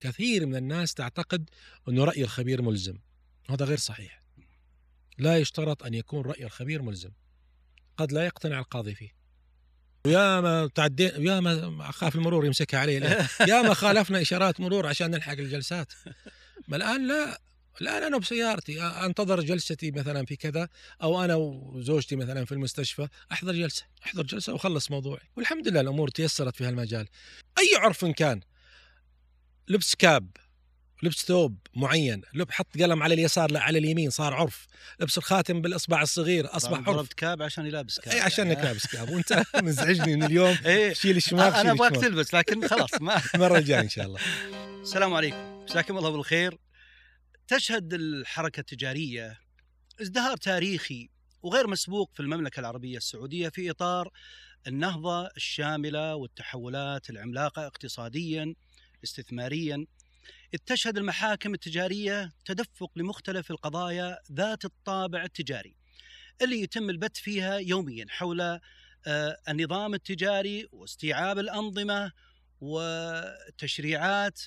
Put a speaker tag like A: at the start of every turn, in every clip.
A: كثير من الناس تعتقد أنه رأي الخبير ملزم. هذا غير صحيح. لا يشترط أن يكون رأي الخبير ملزم. قد لا يقتنع القاضي فيه. ويا ما تعدين يا ما أخاف المرور يمسكها علي يا ما خالفنا إشارات مرور عشان نلحق الجلسات. ما الآن لا. الآن أنا بسيارتي أنتظر جلستي مثلا في كذا أو أنا وزوجتي مثلا في المستشفى أحضر جلسة. أحضر جلسة وأخلص موضوعي. والحمد لله الأمور تيسرت في هالمجال. أي عرف كان. لبس cap لبس ثوب معين لب حط قلم على اليسار لا على اليمين صار عرف. لبس الخاتم بالإصبع الصغير اصبح عرف.
B: cap عشان يلابس cap.
A: اي عشان يعني. لابس cap. وأنت مزعجني من اليوم.
B: إيه.
A: شيل الشماغ
B: أنا أبغاك تلبس لكن خلاص ما
A: المرة الجاية إن شاء الله.
B: السلام عليكم. مساكم الله بالخير. تشهد الحركة التجارية ازدهار تاريخي وغير مسبوق في المملكة العربية السعودية في إطار النهضة الشاملة والتحولات العملاقة اقتصاديا استثماريا إذ تشهد المحاكم التجارية تدفق لمختلف القضايا ذات الطابع التجاري اللي يتم البت فيها يوميا حول آه، النظام التجاري واستيعاب الأنظمة والتشريعات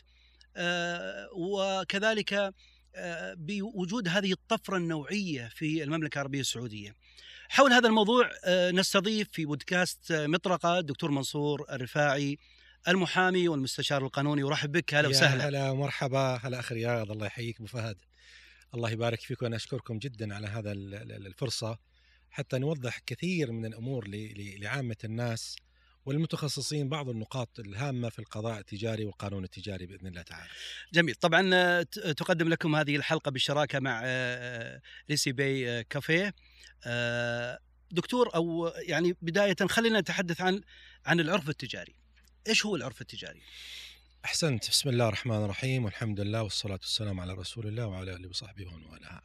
B: آه، وكذلك آه، بوجود هذه الطفرة النوعية في المملكة العربية السعودية. حول هذا الموضوع نستضيف في بودكاست مطرقة الدكتور منصور الرفاعي المحامي والمستشار القانوني ورحب بك. هلا وسهلا.
A: هلا مرحبا. هلا اخ رياض الله يحييك أبو فهد. الله يبارك فيك وأنا أشكركم جدا على هذا الفرصة. حتى نوضح كثير من الأمور لعامة الناس والمتخصصين بعض النقاط الهامة في القضاء التجاري والقانون التجاري بإذن الله تعالى.
B: جميل، طبعا تقدم لكم هذه الحلقة بالشراكة مع ريسي باي كافيه. دكتور أو يعني بداية خلينا نتحدث عن عن العرف التجاري. إيش هو العرف التجاري؟
A: أحسنت بسم الله الرحمن الرحيم والحمد لله والصلاة والسلام على رسول الله وعلى آله وصحبه ومن والاه.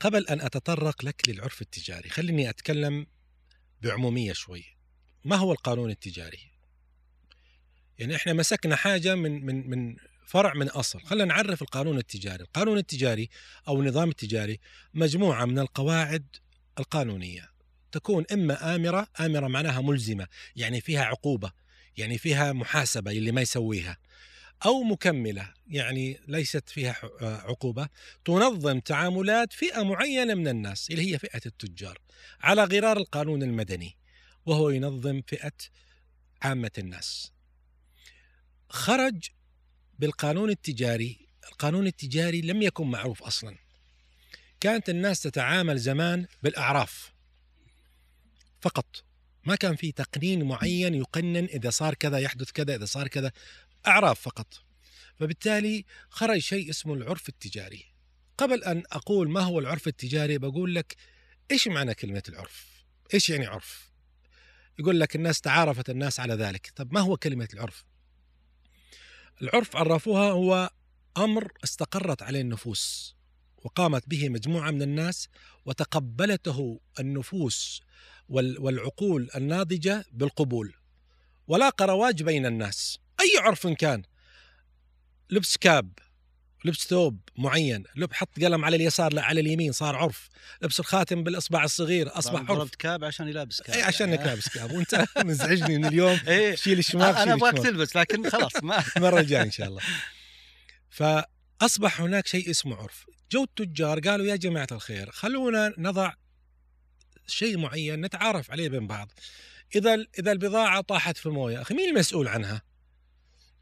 A: قبل أن أتطرق لك للعرف التجاري خليني أتكلم بعمومية شوي. ما هو القانون التجاري؟ يعني إحنا مسكنا حاجة من من من فرع من أصل، خلينا نعرف القانون التجاري، القانون التجاري أو النظام التجاري مجموعة من القواعد القانونية تكون إما آمرة، آمرة معناها ملزمة، يعني فيها عقوبة، يعني فيها محاسبة اللي ما يسويها أو مكملة يعني ليست فيها آه، عقوبة تنظم تعاملات فئة معينة من الناس اللي هي فئة التجار على غرار القانون المدني وهو ينظم فئة عامة الناس. خرج بالقانون التجاري القانون التجاري لم يكن معروف أصلا. كانت الناس تتعامل زمان بالأعراف فقط. ما كان في تقنين معين يقنن إذا صار كذا يحدث كذا إذا صار كذا أعراف فقط. فبالتالي خرج شيء اسمه العرف التجاري. قبل أن أقول ما هو العرف التجاري بقول لك إيش معنى كلمة العرف؟ إيش يعني عرف؟ يقول لك الناس تعارفت الناس على ذلك. طب ما هو كلمة العرف؟ العرف عرفوها هو أمر استقرت عليه النفوس وقامت به مجموعة من الناس وتقبلته النفوس والعقول الناضجة بالقبول. ولاقى رواج بين الناس. أي عرف كان. لبس كاب لبس ثوب معين لب حط قلم على اليسار لا على اليمين صار عرف. لبس الخاتم بالإصبع الصغير اصبح عرف.
B: cap عشان يلابس cap.
A: اي عشان يعني. لابس cap. وأنت مزعجني من اليوم.
B: إيه.
A: شيل الشماغ
B: أنا أبغاك تلبس لكن خلاص ما
A: المرة الجاية إن شاء الله. فأصبح هناك شيء اسمه عرف. جو التجار قالوا يا جماعة الخير خلونا نضع شيء معين نتعارف عليه بين بعض. إذا إذا البضاعة طاحت في المويه أخي مين المسؤول عنها؟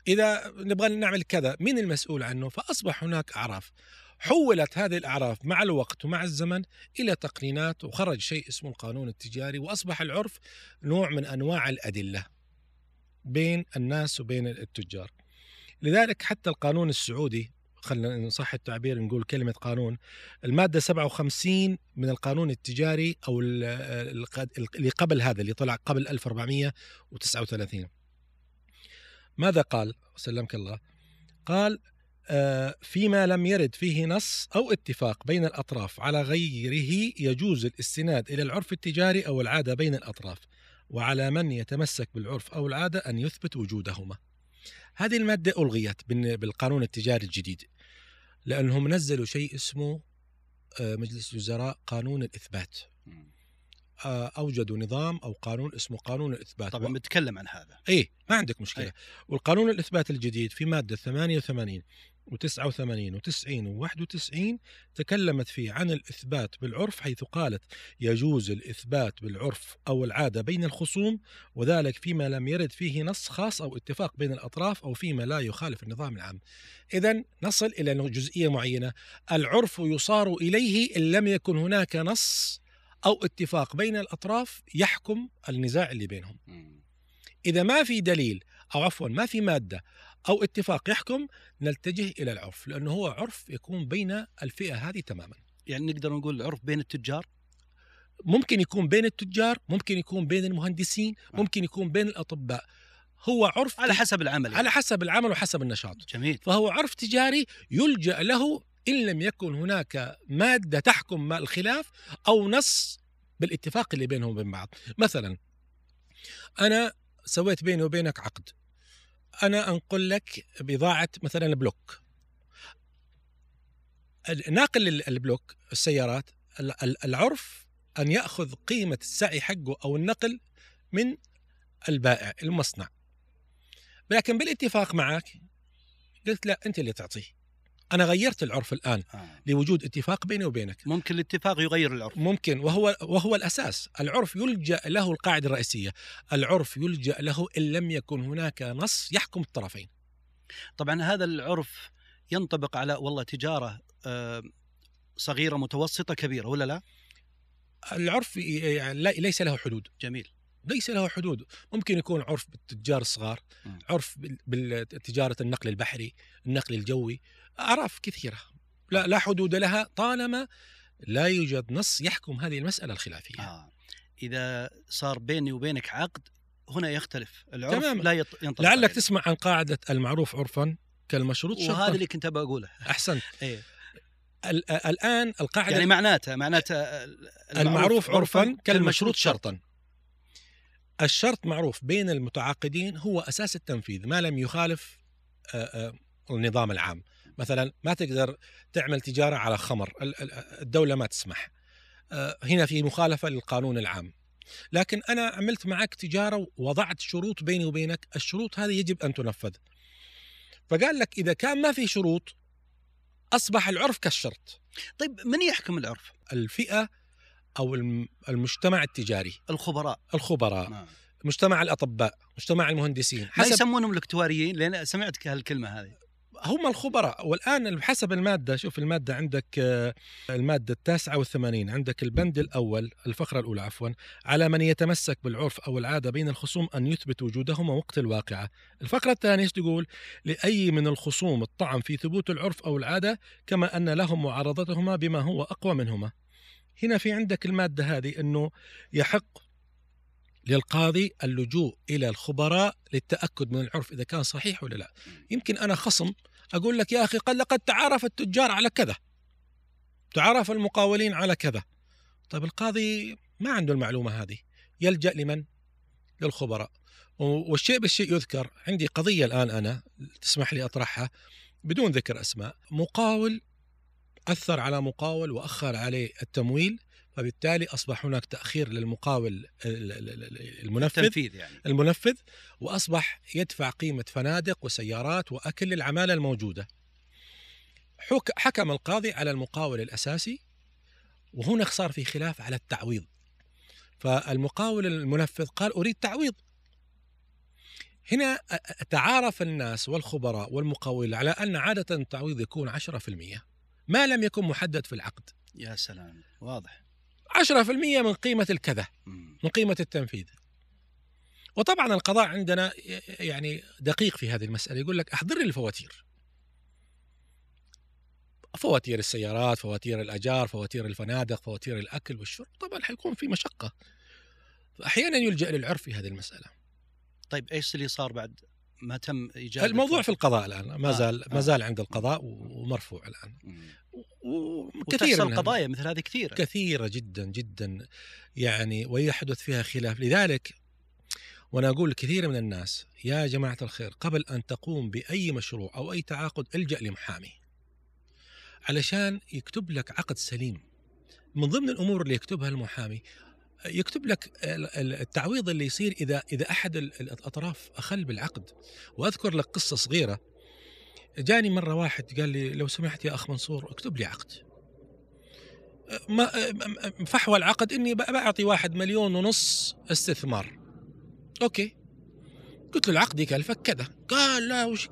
A: إذا نبغى نعمل كذا مين المسؤول عنه؟ فأصبح هناك أعراف. حولت هذه الأعراف مع الوقت ومع الزمن إلى تقنينات وخرج شيء اسمه القانون التجاري وأصبح العرف نوع من أنواع الأدلة بين الناس وبين التجار. لذلك حتى القانون السعودي خلينا نصح التعبير نقول كلمة قانون. المادة 57 من القانون التجاري أو اللي قبل هذا اللي طلع قبل 1439 ماذا قال؟ سلمك الله. قال آه، فيما لم يرد فيه نص أو اتفاق بين الأطراف على غيره يجوز الاستناد إلى العرف التجاري أو العادة بين الأطراف وعلى من يتمسك بالعرف أو العادة أن يثبت وجودهما. هذه المادة ألغيت بالقانون التجاري الجديد لأنهم نزلوا شيء اسمه آه، مجلس الوزراء قانون الإثبات. آه، أوجدوا نظام أو قانون اسمه قانون الإثبات.
B: طبعا بنتكلم عن هذا.
A: إيه ما عندك مشكلة.
B: أي.
A: والقانون الإثبات الجديد في مادة 88 و89 و90 و91 تكلمت فيه عن الإثبات بالعرف حيث قالت يجوز الإثبات بالعرف أو العادة بين الخصوم وذلك فيما لم يرد فيه نص خاص أو اتفاق بين الأطراف أو فيما لا يخالف النظام العام. اذا نصل إلى جزئية معينة العرف يصار إليه إن لم يكن هناك نص أو اتفاق بين الأطراف يحكم النزاع اللي بينهم. إذا ما في دليل أو عفوا ما في مادة أو اتفاق يحكم نلتجه إلى العرف لأنه هو عرف يكون بين الفئة هذه تماما.
B: يعني نقدر نقول العرف بين التجار؟
A: ممكن يكون بين التجار ممكن يكون بين المهندسين
B: آه.
A: ممكن يكون بين الأطباء. هو عرف
B: على حسب العمل يعني.
A: على حسب العمل وحسب النشاط.
B: جميل.
A: فهو عرف تجاري يلجأ له إن لم يكن هناك مادة تحكم ما الخلاف أو نص بالاتفاق اللي بينهم وبين بعض. مثلا أنا سويت بيني وبينك عقد. أنا أنقل لك بضاعة مثلا بلوك. ناقل ال- البلوك السيارات ال- ال- العرف أن يأخذ قيمة السعي حقه أو النقل من البائع المصنع. لكن بالاتفاق معك قلت لا أنت اللي تعطيه. أنا غيرت العرف الآن
B: آه.
A: لوجود اتفاق بيني وبينك
B: ممكن الاتفاق يغير العرف
A: ممكن وهو وهو الأساس، العرف يلجأ له القاعدة الرئيسية، العرف يلجأ له إن لم يكن هناك نص يحكم الطرفين.
B: طبعا هذا العرف ينطبق على والله تجارة آه، صغيرة متوسطة كبيرة ولا لا؟
A: العرف ليس له حدود،
B: جميل
A: ليس له حدود، ممكن يكون عرف بالتجار الصغار،. عرف بال- بالتجاره النقل البحري، النقل الجوي، أعراف كثيرة لا لا حدود لها طالما لا يوجد نص يحكم هذه المسألة الخلافية.
B: آه. إذا صار بيني وبينك عقد هنا يختلف العرف
A: تماما.
B: لا ينطبق
A: لعلك
B: عليه.
A: تسمع عن قاعدة المعروف عرفا كالمشروط
B: وهذا
A: شرطا.
B: اللي كنت بقوله
A: أحسنت.
B: إيه.
A: ال- الآن القاعدة
B: يعني معناته معناته
A: المعروف عرفا كالمشروط شرطا الشرط معروف بين المتعاقدين هو أساس التنفيذ ما لم يخالف النظام العام. مثلا ما تقدر تعمل تجارة على خمر ال- ال- الدولة ما تسمح. هنا في مخالفة للقانون العام. لكن أنا عملت معك تجارة ووضعت شروط بيني وبينك الشروط هذه يجب أن تنفذ. فقال لك إذا كان ما في شروط أصبح العرف كالشرط.
B: طيب من يحكم العرف؟
A: الفئة أو الم- المجتمع التجاري.
B: الخبراء.
A: الخبراء.
B: نعم.
A: مجتمع الأطباء مجتمع المهندسين.
B: ما
A: حسب
B: يسمونهم الاكتواريين؟ لأن سمعت هالكلمة هذه.
A: هم الخبراء. والآن حسب المادة شوف المادة عندك آه، المادة التاسعة والثمانين. عندك البند الأول الفقرة الأولى عفوا على من يتمسك بالعرف أو العادة بين الخصوم أن يثبت وجودهما وقت الواقعة. الفقرة الثانية تقول؟ لأي من الخصوم الطعن في ثبوت العرف أو العادة كما أن لهم معارضتهما بما هو أقوى منهما. هنا في عندك المادة هذه إنه يحق للقاضي اللجوء إلى الخبراء للتأكد من العرف إذا كان صحيح ولا لا. يمكن أنا خصم أقول لك يا أخي قد لقد تعارف التجار على كذا. تعارف المقاولين على كذا. طيب القاضي ما عنده المعلومة هذه. يلجأ لمن؟ للخبراء. والشيء بالشيء يذكر. عندي قضية الآن أنا تسمح لي أطرحها بدون ذكر أسماء. مقاول أثر على مقاول وأخر عليه التمويل فبالتالي أصبح هناك تأخير للمقاول ال- ال- ال- المنفذ
B: تنفيذ يعني
A: المنفذ وأصبح يدفع قيمة فنادق وسيارات وأكل للعمالة الموجودة. حك حكم القاضي على المقاول الأساسي وهنا صار في خلاف على التعويض. فالمقاول المنفذ قال أريد تعويض. هنا تعارف الناس والخبراء والمقاول على أن عادة التعويض يكون 10% ما لم يكن محدد في العقد.
B: يا سلام واضح.
A: 10% من قيمة الكذا. من قيمة التنفيذ. وطبعا القضاء عندنا يعني دقيق في هذه المسألة يقول لك أحضر لي الفواتير. فواتير السيارات فواتير الأجار فواتير الفنادق فواتير الأكل والشرب طبعا حيكون في مشقة. أحيانا يلجأ للعرف في هذه المسألة.
B: طيب إيش اللي صار بعد؟ ما تم إيجاد
A: الموضوع في؟ القضاء الآن ما
B: آه،
A: زال
B: آه.
A: ما زال عند القضاء ومرفوع الآن
B: مم.
A: وكثير من
B: قضايا مثل هذه كثيرة
A: كثيرة جدا جدا يعني ويحدث فيها خلاف لذلك وأنا أقول لكثير من الناس يا جماعة الخير قبل أن تقوم بأي مشروع أو أي تعاقد الجأ لمحامي علشان يكتب لك عقد سليم من ضمن الأمور اللي يكتبها المحامي يكتب لك ال- ال- التعويض اللي يصير إذا إذا أحد ال- الأطراف أخل بالعقد. وأذكر لك قصة صغيرة. جاني مرة واحد قال لي لو سمحت يا أخ منصور اكتب لي عقد. ما فحوى العقد إني بعطي واحد مليون ونص استثمار. okay. قلت له العقد يكلفك كذا. قال لا وش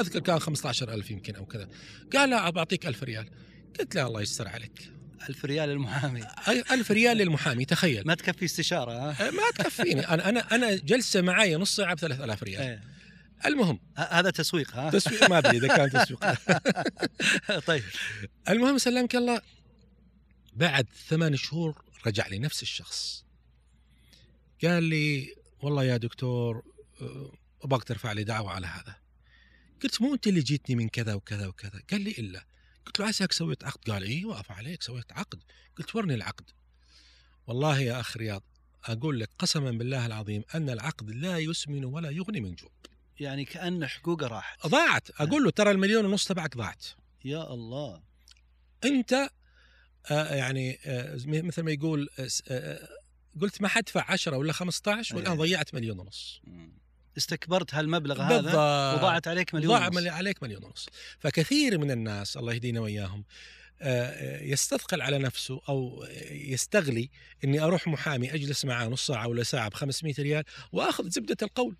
A: أذكر كان 15000 يمكن أو كذا. قال لا بعطيك 1000 ريال. قلت له الله يستر عليك.
B: ألف ريال المحامي
A: أي- ألف ريال للمحامي تخيل.
B: ما تكفي استشارة ها؟
A: أه، ما تكفيني. أنا أنا أنا جلسة معي نص ساعة ب 3000 ريال.
B: إيه.
A: المهم.
B: هذا تسويق ها؟
A: تسويق ما أدري إذا كان تسويق.
B: طيب.
A: المهم سلمك الله. بعد ثمان شهور رجع لي نفس الشخص. قال لي والله يا دكتور أه، أبغاك ترفع لي دعوة على هذا. قلت مو أنت اللي جيتني من كذا وكذا وكذا. قال لي إلا. قلت له عساك سويت عقد؟ قال أيوه عفا عليك سويت عقد. قلت ورني العقد. والله يا أخ رياض أقول لك قسما بالله العظيم أن العقد لا يسمن ولا يغني من جوع.
B: يعني كأن حقوقه راحت.
A: ضاعت. أقول له ترى المليون ونص تبعك ضاعت.
B: يا الله.
A: أنت آه يعني آه مثل ما يقول آه آه قلت ما حدفع 10 ولا 15 والآن
B: أيه.
A: ضيعت مليون ونص.
B: استكبرت هالمبلغ هذا وضاعت عليك مليون
A: ضاع
B: ونص.
A: عليك مليون ونص. فكثير من الناس الله يهدينا وإياهم آه، يستثقل على نفسه أو يستغلي إني أروح محامي أجلس معاه نص ساعة ولا ساعة ب 500 ريال وأخذ زبدة القول.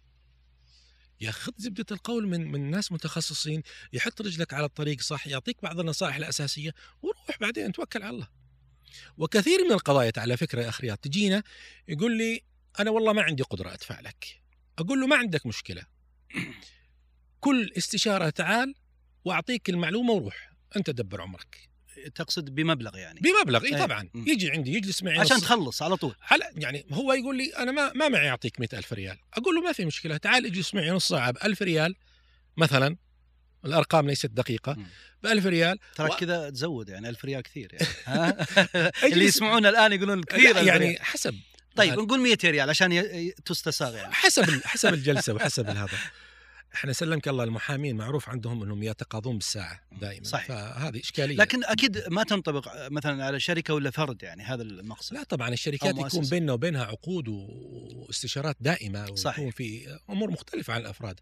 A: ياخذ زبدة القول من من ناس متخصصين يحط رجلك على الطريق صح يعطيك بعض النصائح الأساسية وروح بعدين توكل على الله. وكثير من القضايا على فكرة يا اخ رياض تجينا يقول لي أنا والله ما عندي قدرة أدفع لك. أقول له ما عندك مشكلة. كل استشارة تعال وأعطيك المعلومة وروح. أنت دبر عمرك.
B: تقصد بمبلغ يعني.
A: بمبلغ إي
B: إيه.
A: طبعا. يجي عندي يجلس معي
B: عشان تخلص على طول.
A: على يعني هو يقول لي أنا ما ما معي أعطيك مئة ألف ريال. أقول له ما في مشكلة تعال اجلس معي نص ساعة ب 1000 ريال. مثلا الأرقام ليست
B: دقيقة.
A: ب 1000 ريال.
B: ترى
A: و-
B: كذا تزود يعني ألف ريال كثير يعني. ها؟ اللي يسمعونا الآن يقولون كثير
A: يعني
B: ريال.
A: حسب
B: طيب نقول 100 ريال عشان تستساغ يعني
A: حسب حسب الجلسة وحسب هذا إحنا سلمك الله المحامين معروف عندهم انهم يتقاضون بالساعة دائما
B: صحيح.
A: فهذه إشكالية
B: لكن أكيد ما تنطبق مثلا على شركة ولا فرد يعني هذا المقصد
A: لا طبعا الشركات يكون. بيننا وبينها عقود واستشارات دائمة ويكون
B: صحيح.
A: في أمور مختلفة عن الأفراد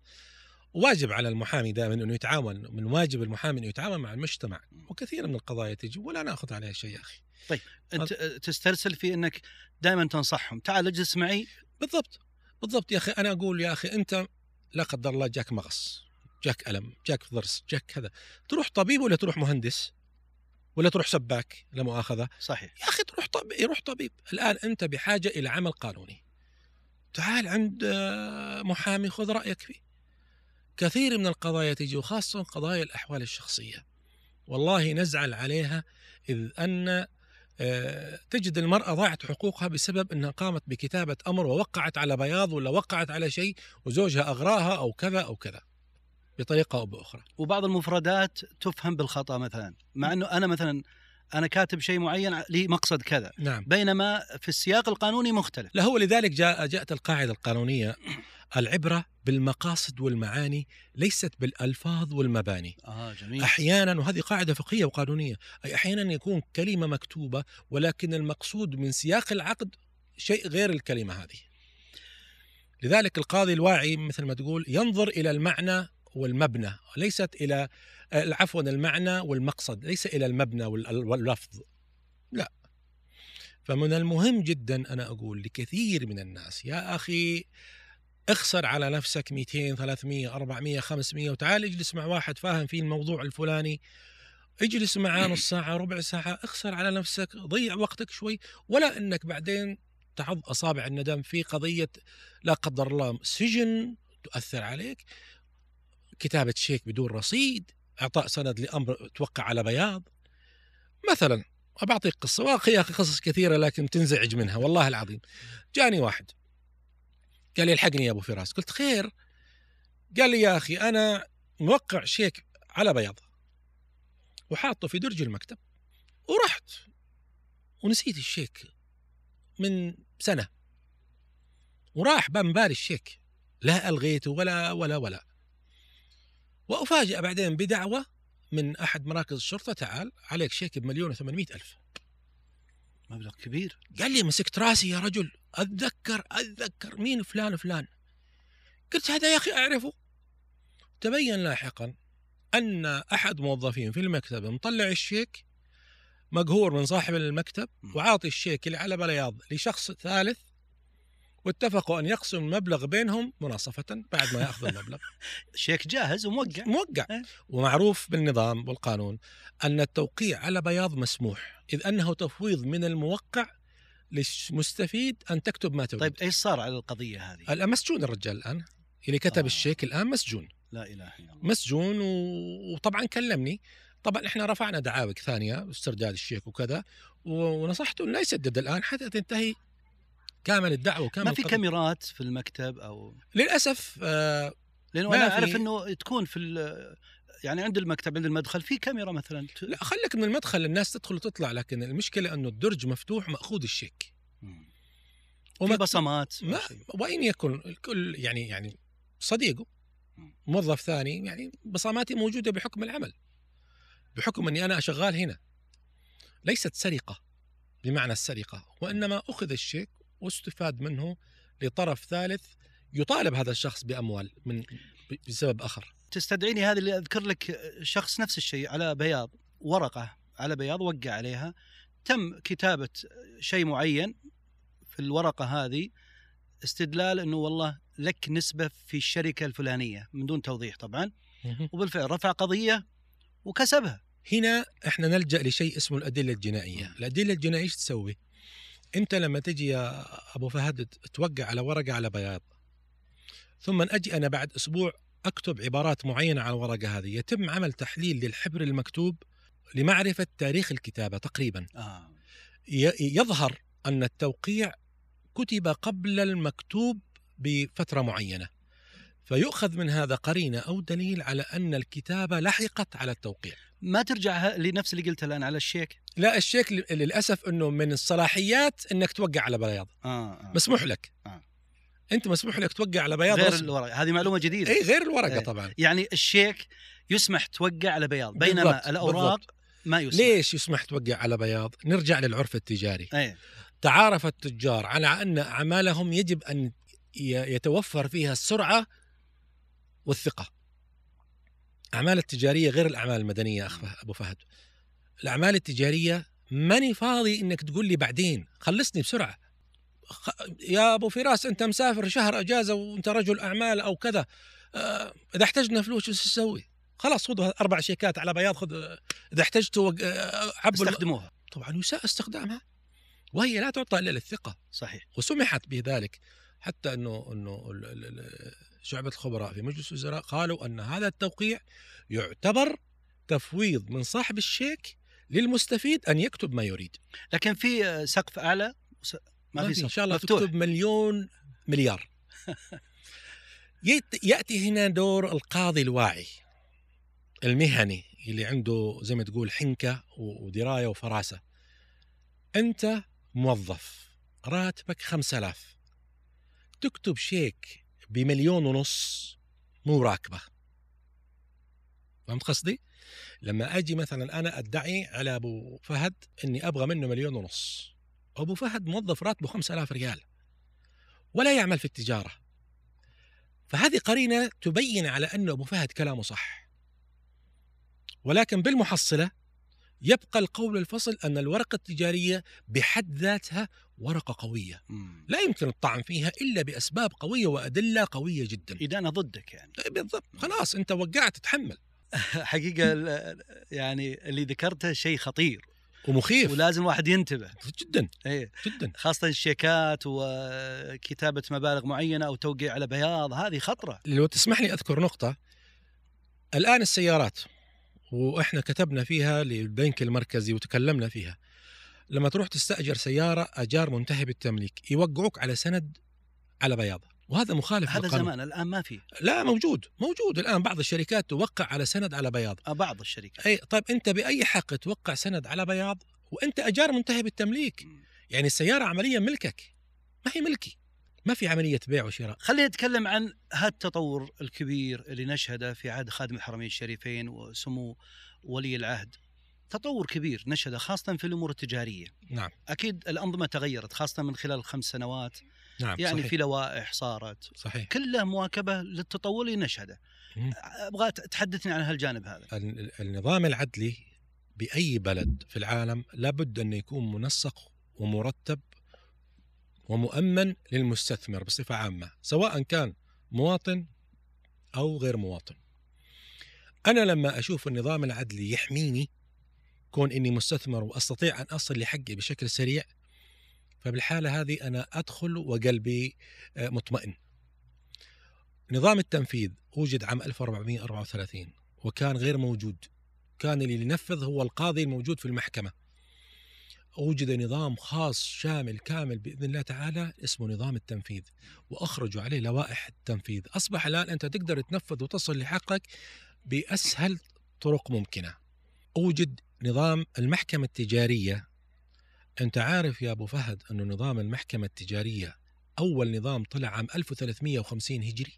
A: واجب على المحامي دائما أنه يتعاون من واجب المحامي أنه يتعاون مع المجتمع. وكثير من القضايا تجي ولا نأخذ عليها شيء يا أخي.
B: أنت تسترسل في أنك دائما تنصحهم. تعال اجلس معي.
A: بالضبط بالضبط يا أخي. أنا أقول يا أخي أنت لا قدر الله جاك مغص جاك ألم جاك ضرس جاك كذا. تروح طبيب ولا تروح مهندس ولا تروح سباك لا مؤاخذة؟
B: صحيح.
A: يا أخي تروح طب... يروح طبيب. الآن أنت بحاجة إلى عمل قانوني. تعال عند آه، محامي خذ رأيك فيه. كثير من القضايا تجي وخاصة قضايا الأحوال الشخصية. والله نزعل عليها إذ أن آه، تجد المرأة ضاعت حقوقها بسبب أنها قامت بكتابة أمر ووقعت على بياض ولا وقعت على شيء وزوجها أغراها أو كذا أو كذا بطريقة أو بأخرى.
B: وبعض المفردات تفهم بالخطأ مثلا مع إنه أنا مثلا أنا كاتب شيء معين لي مقصد كذا.
A: نعم.
B: بينما في السياق القانوني مختلف.
A: لا هو لذلك جاء جاءت القاعدة القانونية العبرة بالمقاصد والمعاني ليست بالألفاظ والمباني.
B: آه جميل.
A: أحيانا وهذه قاعدة فقهية وقانونية أي أحيانا يكون كلمة مكتوبة ولكن المقصود من سياق العقد شيء غير الكلمة هذه. لذلك القاضي الواعي مثل ما تقول ينظر إلى المعنى والمبنى ليست إلى آه، عفوا المعنى والمقصد ليس إلى المبنى وال- واللفظ. لا. فمن المهم جدا أنا أقول لكثير من الناس يا أخي اخسر على نفسك 200 300 400 500 وتعال اجلس مع واحد فاهم في الموضوع الفلاني. اجلس معاه نص ساعة ربع ساعة اخسر على نفسك ضيع وقتك شوي. ولا إنك بعدين تعض أصابع الندم في قضية لا قدر الله سجن تؤثر عليك. كتابة شيك بدون رصيد إعطاء سند لأمر توقع على بياض. مثلا بعطيك قصة وأخي قصص كثيرة لكن تنزعج منها والله العظيم. جاني واحد. قال لي الحقني يا أبو فراس. قلت خير. قال لي يا أخي أنا موقع شيك على بياض. وحاطه في درج المكتب. ورحت. ونسيت الشيك من سنة. وراح بان بالي الشيك. لا ألغيته ولا ولا ولا. وافاجئ بعدين بدعوة من أحد مراكز الشرطة. تعال عليك شيك بمليون وثمانمائة ألف.
B: مبلغ كبير.
A: قال لي مسكت راسي يا رجل أتذكر أتذكر. مين فلان فلان قلت هذا يا أخي أعرفه. تبين لاحقا أن أحد موظفين في المكتب مطلع الشيك مقهور من صاحب المكتب. وعاطي الشيك اللي على بياض لشخص ثالث واتفقوا أن يقسم المبلغ بينهم مناصفة بعد ما ياخذ المبلغ.
B: شيك جاهز وموقع.
A: موقع.
B: إيه.
A: ومعروف بالنظام والقانون أن التوقيع على بياض مسموح إذ أنه تفويض من الموقع للمستفيد أن تكتب ما تريد.
B: طيب إيش صار على القضية هذه؟
A: الآن مسجون الرجال الآن. اللي كتب
B: آه.
A: الشيك الآن مسجون.
B: لا إله إلا الله.
A: مسجون و- وطبعا كلمني. طبعا إحنا رفعنا دعاوى ثانية استرداد الشيك وكذا ونصحته إنه لا يسدد الآن حتى تنتهي كامل الدعوة وكامل
B: ما في
A: القضية.
B: كاميرات في المكتب أو
A: للأسف آه
B: لأنه
A: أنا
B: أعرف إنه تكون في ال- يعني عند المكتب عند المدخل في كاميرا مثلا.
A: لا خليك من المدخل الناس تدخل وتطلع لكن المشكلة إنه الدرج مفتوح ماخوذ الشيك. وما
B: بصمات
A: ما. وإن يكن الكل يعني يعني صديقه موظف ثاني يعني بصماتي موجودة بحكم العمل. بحكم إني أنا شغال هنا. ليست سرقة بمعنى السرقة وإنما أخذ الشيك واستفاد منه لطرف ثالث يطالب هذا الشخص بأموال من بسبب آخر.
B: تستدعيني هذه اللي أذكر لك شخص نفس الشيء على بياض ورقة على بياض وقع عليها. تم كتابة شيء معين في الورقة هذه استدلال إنه والله لك نسبة في الشركة الفلانية من دون توضيح طبعا. وبالفعل رفع قضية وكسبها.
A: هنا إحنا نلجأ لشيء اسمه الأدلة الجنائية، الأدلة الجنائية إيش تسوي؟ أنت لما تجي يا أبو فهد توقع على ورقة على بياض ثم أجي أنا بعد أسبوع أكتب عبارات معينة على الورقة هذه، يتم عمل تحليل للحبر المكتوب لمعرفة تاريخ الكتابة تقريبا،
B: آه.
A: يظهر أن التوقيع كتب قبل المكتوب بفترة معينة. فيؤخذ من هذا قرينة أو دليل على أن الكتابة لحقت على التوقيع.
B: ما ترجع لنفس اللي قلته الآن على الشيك
A: لا الشيك ل- للأسف إنه من الصلاحيات إنك توقع على بياض
B: آه. آه.
A: مسموح لك
B: آه.
A: أنت مسموح لك توقع على بياض
B: غير
A: رسمي.
B: الورقة هذه معلومة جديدة
A: اي غير الورقة
B: إيه.
A: طبعا
B: يعني الشيك يسمح توقع على بياض بينما
A: بالضبط،
B: الأوراق
A: بالضبط.
B: ما يسمح
A: ليش يسمح توقع على بياض نرجع للعرف التجاري
B: إيه
A: تعارف التجار على أن أعمالهم يجب ي- يتوفر فيها السرعة والثقة. الأعمال التجارية غير الأعمال المدنية أخ أبو فهد. الأعمال التجارية ماني فاضي إنك تقول لي بعدين. خلصني بسرعة. خ... يا أبو فراس أنت مسافر شهر أجازة وأنت رجل أعمال أو كذا. آه، إذا احتجنا فلوس شو تسوي؟ خلاص خذوا أربع شيكات على بياض خذ إذا احتجتوا آه، عبوا
B: استخدموها.
A: طبعا يساء استخدامها. وهي لا تعطى إلا للثقة.
B: صحيح.
A: وسمحت بذلك. حتى إنه إنه شعبة الخبراء في مجلس الوزراء قالوا أن هذا التوقيع يعتبر تفويض من صاحب الشيك للمستفيد أن يكتب ما يريد.
B: لكن في سقف أعلى؟ وس- ما, في
A: إن
B: سقف.
A: شاء الله
B: مفتوح.
A: تكتب مليون مليار. يأتي هنا دور القاضي الواعي المهني اللي عنده زي ما تقول حنكة و- ودراية وفراسة. أنت موظف راتبك خمسة آلاف. تكتب شيك بمليون ونص مو راكبة. فهمت قصدي؟ لما أجي مثلا أنا أدعي على أبو فهد إني أبغى منه مليون ونص. أبو فهد موظف راتبه 5000 ريال. ولا يعمل في التجارة. فهذه قرينة تبين على انه أبو فهد كلامه صح. ولكن بالمحصلة يبقى القول الفصل أن الورقة التجارية بحد ذاتها ورقة قوية.
B: مم.
A: لا يمكن الطعن فيها إلا بأسباب قوية وأدلة قوية جدا.
B: ادانه ضدك يعني.
A: بالضبط. خلاص أنت وقعت تتحمل
B: حقيقة ال- يعني اللي ذكرته شيء خطير.
A: ومخيف.
B: ولازم الواحد ينتبه.
A: جدا.
B: إيه.
A: جدا.
B: خاصة الشيكات وكتابة مبالغ معينة أو توقيع على بياض هذه خطرة.
A: لو تسمح لي أذكر نقطة. الآن السيارات. وإحنا كتبنا فيها للبنك المركزي وتكلمنا فيها. لما تروح تستأجر سيارة أجار منتهي بالتمليك يوقعوك على سند على بياض. وهذا مخالف
B: هذا
A: للقانون.
B: زمان الآن ما في.
A: لا موجود موجود. الآن بعض الشركات توقع على سند على بياض.
B: آه، بعض الشركات.
A: أي طيب أنت بأي حق توقع سند على بياض؟ وأنت أجار منتهي بالتمليك. يعني السيارة عمليا ملكك. ما هي ملكي. ما في عملية بيع وشراء.
B: خلينا نتكلم عن هالتطور الكبير اللي نشهده في عهد خادم الحرمين الشريفين وسمو ولي العهد. تطور كبير نشهده خاصة في الأمور التجارية.
A: نعم.
B: أكيد الأنظمة تغيرت خاصة من خلال الخمس سنوات.
A: نعم
B: يعني
A: صحيح.
B: في لوائح صارت.
A: صحيح.
B: كلها مواكبة للتطور اللي نشهده. أبغى تحدثني عن هالجانب هذا.
A: ال- النظام العدلي بأي بلد في العالم لابد أن يكون منسق ومرتب ومؤمن للمستثمر بصفة عامة سواء كان مواطن أو غير مواطن. أنا لما أشوف النظام العدلي يحميني كون إني مستثمر وأستطيع أن أصل لحقي بشكل سريع فبالحالة هذه أنا أدخل وقلبي آه، مطمئن. نظام التنفيذ وجد عام 1434 وكان غير موجود. كان اللي ينفذ هو القاضي الموجود في المحكمة. وجد نظام خاص شامل كامل بإذن الله تعالى اسمه نظام التنفيذ وأخرجوا عليه لوائح التنفيذ. أصبح الآن أنت تقدر تنفذ وتصل لحقك بأسهل طرق ممكنة. أوجد نظام المحكمة التجارية. أنت عارف يا أبو فهد أنه نظام المحكمة التجارية أول نظام طلع عام 1350 هجري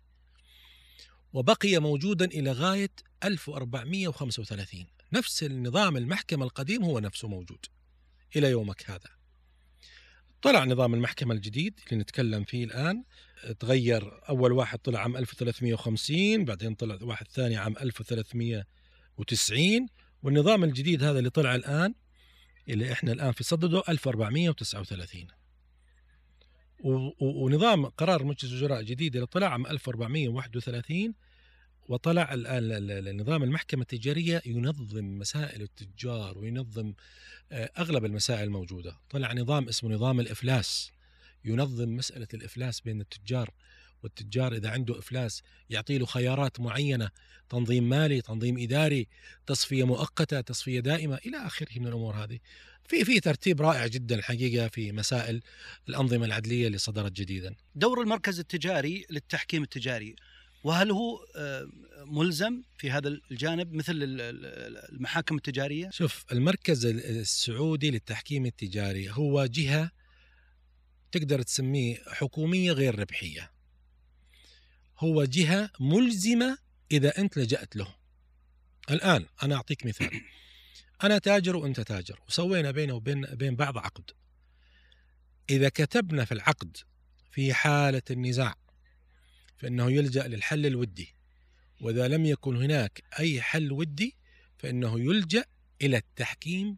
A: وبقي موجودا إلى غاية 1435 نفس النظام المحكمة القديم هو نفسه موجود. إلى يومك هذا. طلع نظام المحكمة الجديد اللي نتكلم فيه الآن. تغير أول واحد طلع عام 1350 بعدين طلع واحد ثاني عام 1390 والنظام الجديد هذا اللي طلع الآن اللي إحنا الآن في صدده 1439 و- و- ونظام قرار مجلس الوزراء جديد اللي طلع عام 1431 وطلع النظام المحكمة التجارية ينظم مسائل التجار وينظم آه، أغلب المسائل الموجودة. طلع نظام اسمه نظام الإفلاس. ينظم مسألة الإفلاس بين التجار والتجار إذا عنده إفلاس يعطي له خيارات معينة تنظيم مالي تنظيم إداري تصفية مؤقتة تصفية دائمة إلى آخره من الأمور هذه. في في ترتيب رائع جدا الحقيقة في مسائل الأنظمة العدلية اللي صدرت جديدا.
B: دور المركز التجاري للتحكيم التجاري وهل هو آه، ملزم في هذا الجانب مثل ال- ال- المحاكم التجارية؟
A: شوف المركز السعودي للتحكيم التجاري هو جهة تقدر تسميه حكومية غير ربحية. هو جهة ملزمة إذا أنت لجأت له. الآن أنا أعطيك مثال. أنا تاجر وأنت تاجر وسوينا بينه وبين بين بعض عقد. إذا كتبنا في العقد في حالة النزاع فإنه يلجأ للحل الودي. وإذا لم يكن هناك أي حل ودي فإنه يلجأ إلى التحكيم.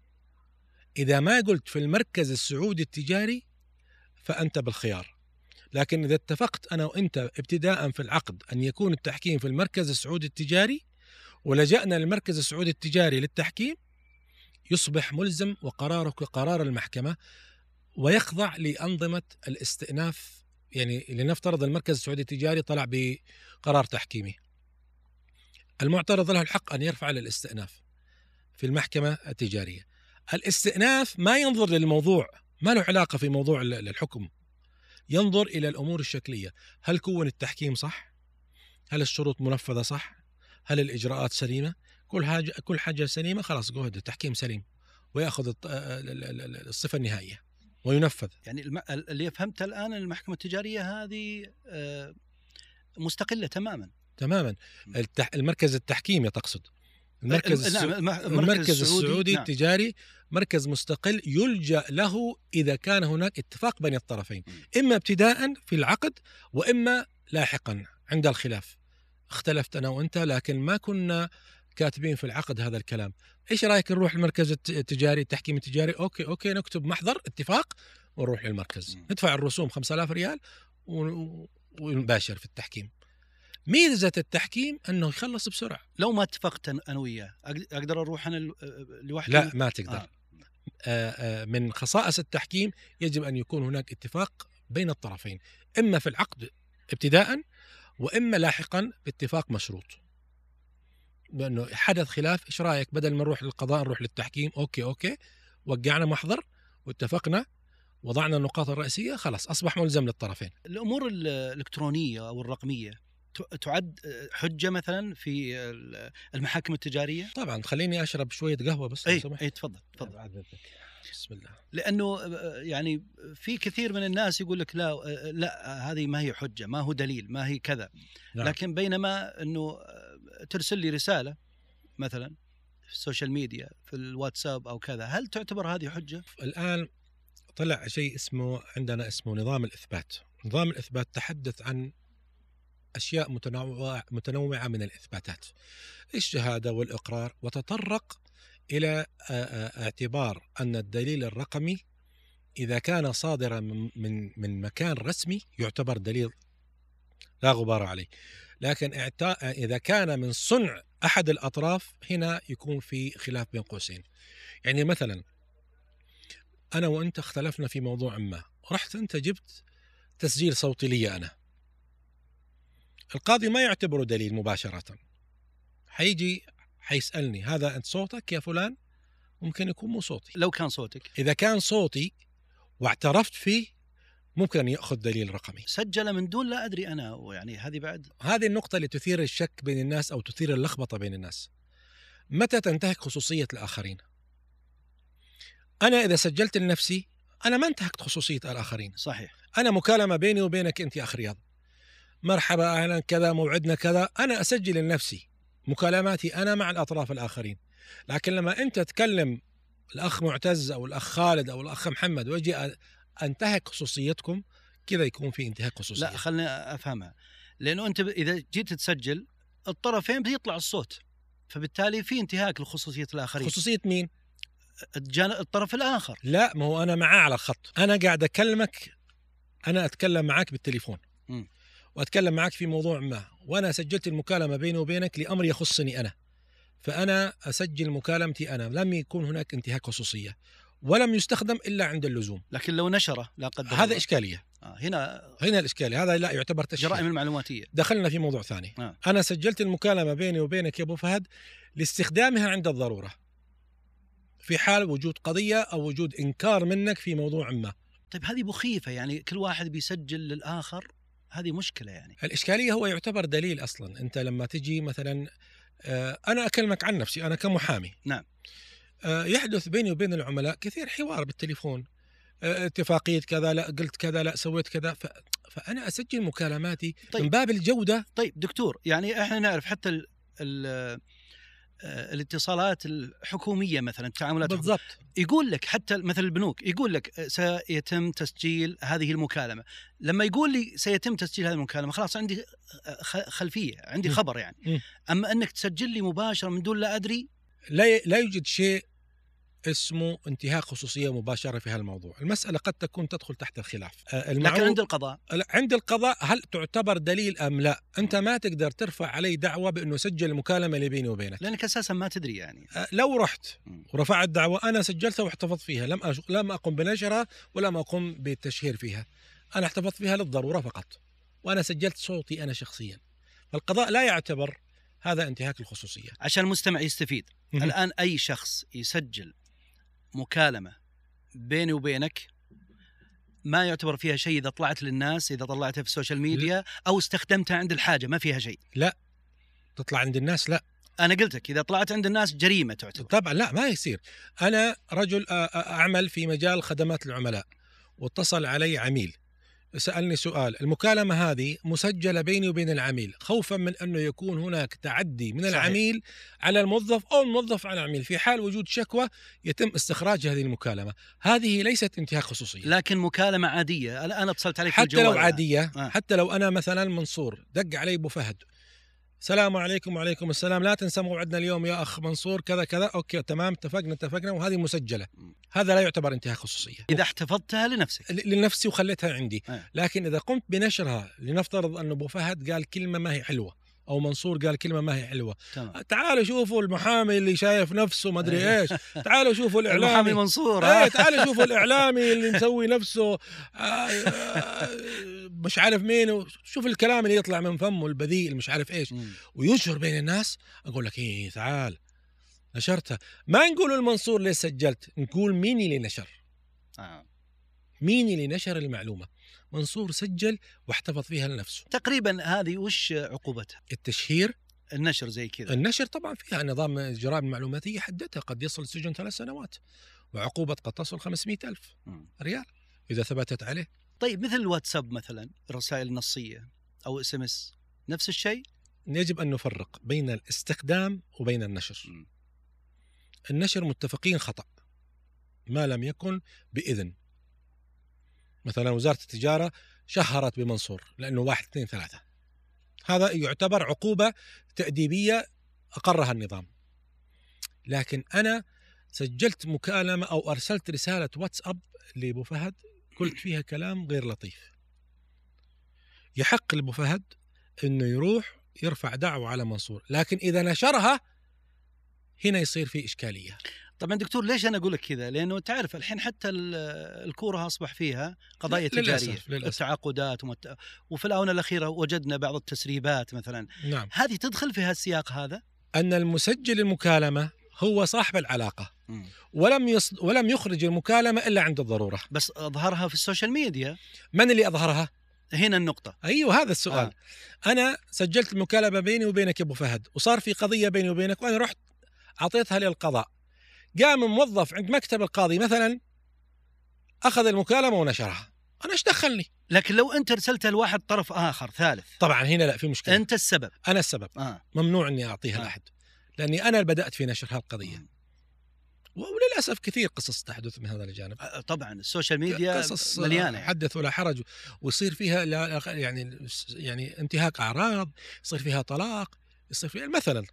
A: إذا ما قلت في المركز السعودي التجاري فأنت بالخيار. لكن إذا اتفقت أنا وأنت ابتداء في العقد أن يكون التحكيم في المركز السعودي التجاري ولجأنا للمركز السعودي التجاري للتحكيم يصبح ملزم وقرارك قرار المحكمة ويخضع لأنظمة الاستئناف يعني لنفترض المركز السعودي التجاري طلع بقرار تحكيمي. المعترض له الحق أن يرفع للاستئناف في المحكمة التجارية. الاستئناف ما ينظر للموضوع ما له علاقة في موضوع ال- الحكم. ينظر إلى الأمور الشكلية. هل كون التحكيم صح؟ هل الشروط منفذة صح؟ هل الإجراءات سليمة؟ كل حاجة كل حاجة سليمة خلاص جهد التحكيم سليم ويأخذ ال- الصفة النهائية. وينفذ.
B: يعني الم... اللي فهمته الآن المحكمة التجارية هذه آه، مستقلة تماما.
A: تماما. التح... المركز التحكيمي تقصد. المركز.
B: نعم الم-
A: المركز السعودي
B: نعم.
A: التجاري مركز مستقل يلجأ له إذا كان هناك اتفاق بين الطرفين. إما ابتداء في العقد وإما لاحقا عند الخلاف. اختلفت أنا وأنت لكن ما كنا كاتبين في العقد هذا الكلام. إيش رأيك نروح المركز الت- التجاري التحكيم التجاري okay okay نكتب محضر اتفاق ونروح للمركز. ندفع الرسوم 5000 ريال ونباشر في التحكيم ميزة التحكيم إنه يخلص بسرعة
B: لو ما اتفقت أنا وياه أقدر أروح أنا لوحدي
A: لا ما تقدر
B: آه.
A: آه. آه من خصائص التحكيم يجب أن يكون هناك اتفاق بين الطرفين إما في العقد ابتداء وإما لاحقا باتفاق مشروط لأنه حدث خلاف إيش رأيك بدل ما نروح للقضاء نروح للتحكيم okay okay وقعنا محضر واتفقنا وضعنا النقاط الرئيسية خلاص أصبح ملزم للطرفين
B: الأمور ال- الإلكترونية أو الرقمية تعد حجة مثلا في ال- المحاكم التجارية؟
A: طبعا خليني أشرب شوية قهوة بس
B: اي. اي تفضل تفضل
A: إذنك. بسم الله
B: لأنه آه، يعني في كثير من الناس يقول لك لا آه، لا هذه ما هي حجة ما هو دليل ما هي كذا
A: نعم.
B: لكن بينما إنه ترسل لي رسالة مثلا في السوشيال ميديا في الواتساب أو كذا هل تعتبر هذه حجة؟
A: الآن طلع شيء اسمه عندنا اسمه نظام الإثبات. نظام الإثبات تحدث عن أشياء متنوعه متنوعة من الإثباتات. الشهادة والإقرار وتطرق إلى اعتبار أن الدليل الرقمي إذا كان صادرا من من مكان رسمي يعتبر دليل لا غبار عليه. لكن إذا كان من صنع أحد الأطراف هنا يكون في خلاف بين قوسين. يعني مثلا أنا وأنت اختلفنا في موضوع ما. رحت أنت جبت تسجيل صوتي لي أنا. القاضي ما يعتبره دليل مباشرة. حيجي حيسألني هذا أنت صوتك يا فلان؟ ممكن يكون مو صوتي.
B: لو كان صوتك.
A: إذا كان صوتي واعترفت فيه ممكن أن يأخذ دليل رقمي.
B: سجل من دون لا أدري أنا يعني هذه بعد.
A: هذه النقطة اللي تثير الشك بين الناس أو تثير اللخبطة بين الناس. متى تنتهك خصوصية الآخرين؟ أنا إذا سجلت لنفسي أنا ما انتهكت خصوصية الآخرين.
B: صحيح.
A: أنا مكالمة بيني وبينك أنت يا أخ رياض. مرحبا أهلا كذا موعدنا كذا. أنا أسجل لنفسي مكالماتي أنا مع الأطراف الآخرين. لكن لما أنت تكلم الأخ معتز أو الأخ خالد أو الأخ محمد واجي انتهك خصوصيتكم كذا يكون في انتهاك خصوصية.
B: لا خليني افهمها. لأنه انت اذا جيت تسجل الطرفين بيطلع الصوت فبالتالي في انتهاك لخصوصية الآخرين.
A: خصوصية مين؟
B: الطرف الآخر.
A: لا ما هو أنا معاه على الخط. أنا قاعد أكلمك أنا أتكلم معك بالتليفون.
B: م.
A: وأتكلم معك في موضوع ما. وأنا سجلت المكالمة بيني وبينك لأمر يخصني أنا. فأنا أسجل مكالمتي أنا. لم يكون هناك انتهاك خصوصية. ولم يستخدم إلا عند اللزوم.
B: لكن لو نشره لا قدر
A: هذا إشكالية.
B: آه هنا
A: هنا الإشكالية. هذا لا يعتبر تشهير
B: جرائم المعلوماتية.
A: دخلنا في موضوع ثاني.
B: آه.
A: أنا سجلت المكالمة بيني وبينك يا أبو فهد لاستخدامها عند الضرورة. في حال وجود قضية أو وجود إنكار منك في موضوع ما.
B: طيب هذه مخيفة. يعني كل واحد بيسجل للآخر هذه مشكلة يعني.
A: الإشكالية هو يعتبر دليل أصلا. أنت لما تجي مثلا أنا أكلمك عن نفسي. أنا كمحامي.
B: نعم.
A: يحدث بيني وبين العملاء كثير حوار بالتليفون. اتفاقية كذا لا قلت كذا لا سويت كذا. ف... فأنا أسجل مكالماتي طيب. من باب الجودة.
B: طيب دكتور يعني إحنا نعرف حتى ال ال الاتصالات الحكومية مثلا التعاملات
A: بالضبط.
B: يقول لك حتى مثل البنوك يقول لك سيتم تسجيل هذه المكالمة. لما يقول لي سيتم تسجيل هذه المكالمة خلاص عندي خلفية عندي خبر يعني. أما إنك تسجل لي مباشرة من دون لا أدري؟
A: لا لا يوجد شيء اسمه انتهاك خصوصية مباشرة في هالموضوع، المسألة قد تكون تدخل تحت الخلاف.
B: لكن عند القضاء
A: عند القضاء هل تعتبر دليل أم لا؟ أنت ما تقدر ترفع علي دعوة بأنه سجل المكالمة اللي بيني وبينك.
B: لأنك أساسا ما تدري يعني.
A: لو رحت ورفعت دعوة أنا سجلتها واحتفظت فيها، لم أش... لم أقم بنشرها ولم أقم بالتشهير فيها. أنا احتفظت فيها للضرورة فقط. وأنا سجلت صوتي أنا شخصيا. فالقضاء لا يعتبر هذا انتهاك الخصوصية.
B: عشان المستمع يستفيد، الآن أي شخص يسجل مكالمة بيني وبينك ما يعتبر فيها شيء إذا طلعت للناس إذا طلعتها في ال social media أو استخدمتها عند الحاجة ما فيها شيء.
A: لا. تطلع عند الناس لا.
B: أنا قلت لك إذا طلعت عند الناس جريمة تعتبر.
A: طبعا لا ما يصير. أنا رجل أعمل في مجال خدمات العملاء واتصل علي عميل. سألني سؤال. المكالمة هذه مسجلة بيني وبين العميل. خوفا من أنه يكون هناك تعدي من صحيح. العميل على الموظف أو الموظف على العميل. في حال وجود شكوى يتم استخراج هذه المكالمة. هذه ليست انتهاك خصوصية.
B: لكن مكالمة عادية. أنا أتصلت عليك
A: حتى لو عادية آه. حتى لو أنا مثلا منصور دق علي أبو فهد. السلام عليكم وعليكم السلام. لا تنسى موعدنا اليوم يا أخ منصور. كذا كذا. أوكي تمام. اتفقنا اتفقنا. وهذه مسجلة. هذا لا يعتبر انتهاك خصوصية.
B: إذا احتفظتها لنفسك.
A: لنفسي وخليتها عندي. لكن إذا قمت بنشرها لنفترض أن أبو فهد قال كلمة ما هي حلوة. أو منصور قال كلمة ما هي حلوة.
B: تمام.
A: تعالوا شوفوا المحامي اللي شايف نفسه ما أدري إيش. تعالوا شوفوا الإعلامي.
B: المحامي منصور
A: إيه تعالوا شوفوا الإعلامي اللي مسوي نفسه. مش عارف مين. شوف الكلام اللي يطلع من فمه البذيء اللي مش عارف إيش. وينشر بين الناس. أقول لك إيه تعال. نشرتها. ما نقول المنصور ليه سجلت نقول مين اللي نشر.
B: آه.
A: مين اللي نشر المعلومة؟ منصور سجل واحتفظ فيها لنفسه.
B: تقريبا هذه وش عقوبتها؟
A: التشهير؟
B: النشر زي كذا.
A: النشر طبعا فيها نظام الجرائم المعلوماتية حددها قد يصل السجن ثلاث سنوات وعقوبة قد تصل 500 ألف
B: م.
A: ريال إذا ثبتت عليه.
B: طيب مثل الواتساب مثلا الرسائل النصية أو SMS نفس الشيء؟
A: يجب أن نفرق بين الاستخدام وبين النشر.
B: م.
A: النشر متفقين خطأ ما لم يكن بإذن. مثلا وزارة التجارة شهرت بمنصور لأنه واحد اثنين ثلاثة. هذا يعتبر عقوبة تأديبية أقرها النظام. لكن أنا سجلت مكالمة أو أرسلت رسالة واتساب لأبو فهد قلت فيها كلام غير لطيف. يحق لأبو فهد أنه يروح يرفع دعوة على منصور لكن إذا نشرها هنا يصير في إشكالية.
B: طبعا دكتور ليش أنا أقول لك كذا؟ لأنه تعرف الحين حتى ال- الكورة أصبح فيها قضايا
A: للأسف-
B: تجارية
A: للأسف.
B: والتعاقدات ومت... وفي الآونة الأخيرة وجدنا بعض التسريبات مثلا
A: نعم
B: هذه تدخل في هالسياق هذا؟
A: أن المسجل المكالمة هو صاحب العلاقة ولم يص... ولم يخرج المكالمة إلا عند الضرورة
B: بس أظهرها في ال social media
A: من اللي أظهرها؟
B: هنا النقطة
A: أيوه هذا السؤال
B: آه.
A: أنا سجلت المكالمة بيني وبينك يا أبو فهد وصار في قضية بيني وبينك وأنا رحت أعطيتها للقضاء قام موظف عند مكتب القاضي مثلا أخذ المكالمة ونشرها. أنا إيش دخلني؟
B: لكن لو أنت أرسلتها لواحد طرف آخر ثالث.
A: طبعا هنا لا في مشكلة.
B: أنت السبب.
A: أنا السبب.
B: آه.
A: ممنوع أني أعطيها
B: آه.
A: لأحد لأني أنا اللي بدأت في نشر هالقضية.
B: مم.
A: وللأسف كثير قصص تحدث من هذا الجانب.
B: آه، طبعا ال social
A: media
B: قصص مليانة.
A: حدث ولا حرج ويصير فيها يعني يعني انتهاك أعراض يصير فيها طلاق يصير فيها مثلا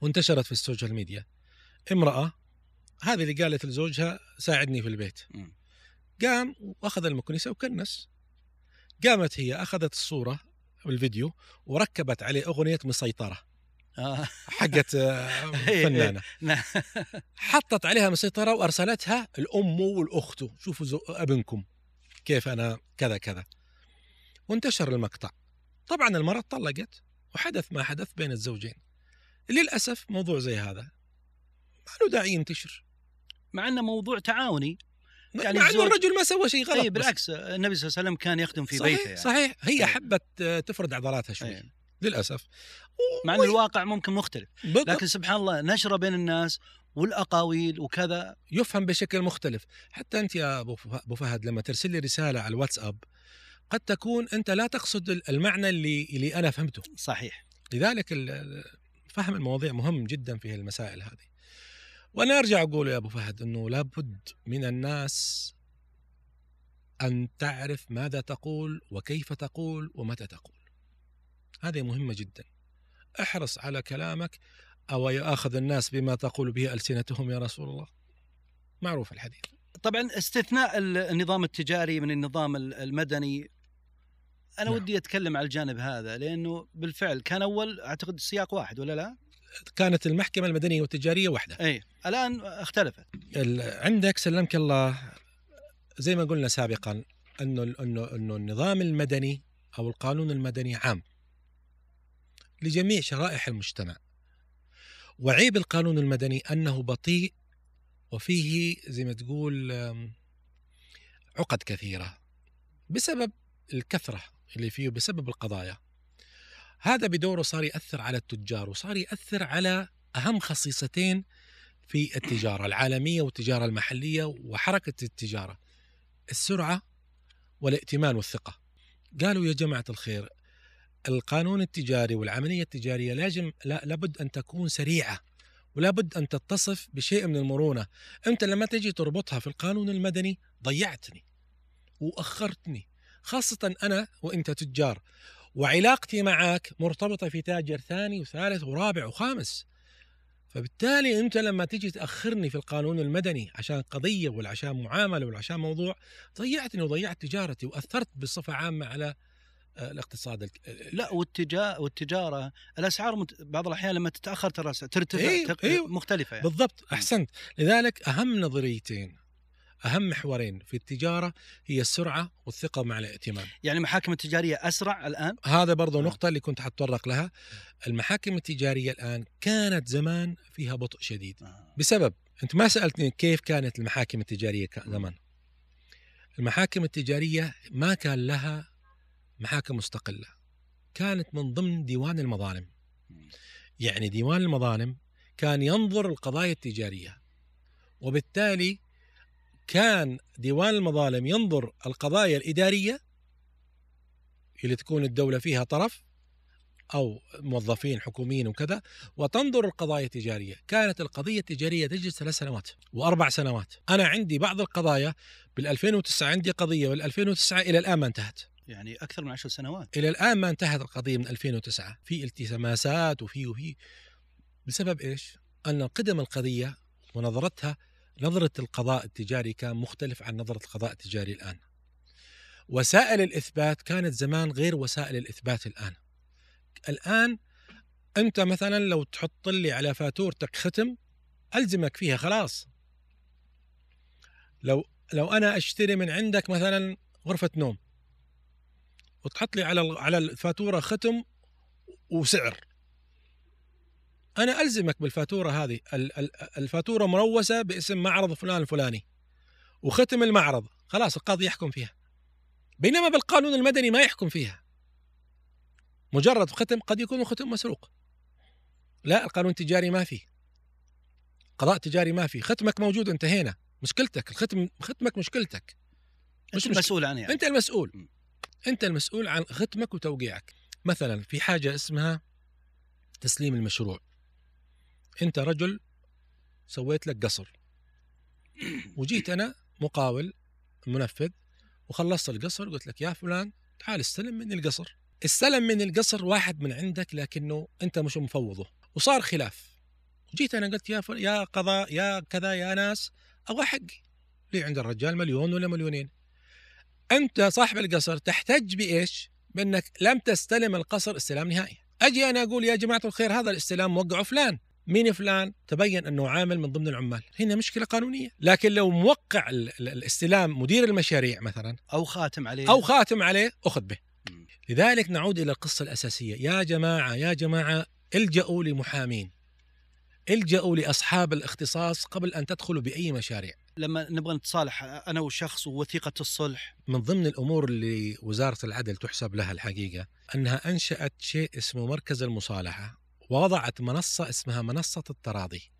A: وانتشرت في ال social media. امرأة هذه اللي قالت لزوجها ساعدني في البيت. قام وأخذ المكنسة وكنس. قامت هي أخذت الصورة والفيديو وركبت عليه أغنية مسيطرة.
B: آه.
A: حقت آه، فنانة.
B: نعم.
A: حطت عليها مسيطرة وأرسلتها الأم والأخت. شوفوا أبنكم. كيف أنا كذا كذا. وانتشر المقطع. طبعا المرأة طلقت وحدث ما حدث بين الزوجين. للأسف موضوع زي هذا ما له داعي ينتشر.
B: مع إنه موضوع تعاوني.
A: يعني مع انه الرجل ما سوى شيء غلط
B: اي بالعكس النبي صلى الله عليه وسلم كان يخدم في
A: صحيح
B: بيته يعني.
A: صحيح. هي
B: إيه.
A: حبت آه، تفرد عضلاتها شوي.
B: إيه.
A: للأسف.
B: مع إن الواقع ممكن مختلف.
A: بالضبط.
B: لكن سبحان الله نشرة بين الناس والأقاويل وكذا.
A: يفهم بشكل مختلف. حتى أنت يا أبو فهد لما ترسل لي رسالة على الواتساب قد تكون أنت لا تقصد ال- المعنى اللي اللي أنا فهمته.
B: صحيح.
A: لذلك فهم المواضيع مهم جدا في المسائل هذه. وأنا أرجع أقول يا أبو فهد إنه لابد من الناس أن تعرف ماذا تقول وكيف تقول ومتى تقول هذه مهمة جدا احرص على كلامك أو ياخذ الناس بما تقول به ألسنتهم يا رسول الله معروف الحديث
B: طبعا استثناء ال- النظام التجاري من النظام ال- المدني أنا
A: نعم.
B: ودي أتكلم على الجانب هذا لأنه بالفعل كان أول أعتقد سياق واحد ولا لا؟
A: كانت المحكمة المدنية والتجارية واحدة.
B: أي الآن اختلفت.
A: عندك سلمك الله زي ما قلنا سابقا إنه إنه إنه النظام المدني أو القانون المدني عام لجميع شرائح المجتمع. وعيب القانون المدني أنه بطيء وفيه زي ما تقول عقد كثيرة بسبب الكثرة اللي فيه بسبب القضايا. هذا بدوره صار يأثر على التجار وصار يأثر على أهم خصيصتين في التجارة العالمية والتجارة المحلية وحركة التجارة السرعة والائتمان والثقة. قالوا يا جماعة الخير القانون التجاري والعملية التجارية لازم لا لابد أن تكون سريعة ولابد أن تتصف بشيء من المرونة. أنت لما تجي تربطها في القانون المدني ضيعتني وأخرتني خاصة أنا وأنت تجار. وعلاقتي معك مرتبطة في تاجر ثاني وثالث ورابع وخامس فبالتالي أنت لما تيجي تأخرني في القانون المدني عشان قضية ولا عشان معاملة ولا عشان موضوع ضيعتني وضيعت تجارتي وأثرت بصفة عامة على آه، الاقتصاد الك-
B: لا والتجا والتجارة الأسعار مت... بعض الأحيان لما تتأخر ترى ترتفع
A: إيه،
B: تق...
A: إيه.
B: مختلفة يعني.
A: بالضبط أحسنت لذلك أهم نظريتين أهم محورين في التجارة هي السرعة والثقة مع الائتمان
B: يعني المحاكم التجارية أسرع الآن؟
A: هذا برضو
B: آه.
A: نقطة اللي كنت حتطرق لها. المحاكم التجارية الآن كانت زمان فيها بطء شديد. بسبب أنت ما سألتني كيف كانت المحاكم التجارية كا- زمان. المحاكم التجارية ما كان لها محاكم مستقلة. كانت من ضمن ديوان المظالم. يعني ديوان المظالم كان ينظر القضايا التجارية. وبالتالي كان ديوان المظالم ينظر القضايا الإدارية اللي تكون الدولة فيها طرف أو موظفين حكوميين وكذا وتنظر القضايا التجارية، كانت القضية التجارية تجلس ثلاث سنوات وأربع سنوات، أنا عندي بعض القضايا بال 2009 عندي قضية بال 2009 إلى الآن ما انتهت.
B: يعني أكثر من عشر سنوات.
A: إلى الآن ما انتهت القضية من 2009 في التزامات وفي وفي. بسبب إيش؟ أن قدم القضية ونظرتها نظرة القضاء التجاري كان مختلف عن نظرة القضاء التجاري الآن. وسائل الإثبات كانت زمان غير وسائل الإثبات الآن. الآن أنت مثلا لو تحط لي على فاتورتك ختم ألزمك فيها خلاص. لو لو أنا أشتري من عندك مثلا غرفة نوم وتحط لي على على الفاتورة ختم وسعر أنا ألزمك بالفاتورة هذه. الفاتورة مروسة باسم معرض فلان الفلاني. وختم المعرض. خلاص القاضي يحكم فيها. بينما بالقانون المدني ما يحكم فيها. مجرد ختم قد يكون ختم مسروق. لا القانون التجاري ما فيه. قضاء تجاري ما فيه. ختمك موجود انتهينا. مشكلتك الختم ختمك مشكلتك.
B: مش المسؤول عنه يعني.
A: أنت المسؤول. أنت المسؤول عن ختمك وتوقيعك. مثلا في حاجة اسمها تسليم المشروع. أنت رجل سويت لك قصر. وجيت أنا مقاول منفذ وخلصت القصر قلت لك يا فلان تعال استلم مني القصر. استلم من القصر واحد من عندك لكنه أنت مش مفوضه. وصار خلاف. جيت أنا قلت يا فل... يا قضاء يا كذا يا ناس أبغى حقي لي عند الرجال مليون ولا مليونين. أنت صاحب القصر تحتج بإيش؟ بأنك لم تستلم القصر استلام نهائي. أجي أنا أقول يا جماعة الخير هذا الاستلام موقعه فلان. مين فلان؟ تبين أنه عامل من ضمن العمال. هنا مشكلة قانونية. لكن لو موقع الاستلام مدير المشاريع مثلا
B: أو خاتم عليه.
A: أو خاتم عليه أخذ به. لذلك نعود إلى القصة الأساسية. يا جماعة يا جماعة الجأوا لمحامين. الجأوا لأصحاب الاختصاص قبل أن تدخلوا بأي مشاريع.
B: لما نبغى نتصالح أنا وشخص ووثيقه الصلح.
A: من ضمن الأمور اللي وزارة العدل تحسب لها الحقيقة أنها أنشأت شيء اسمه مركز المصالحة. ووضعت منصة اسمها منصة التراضي.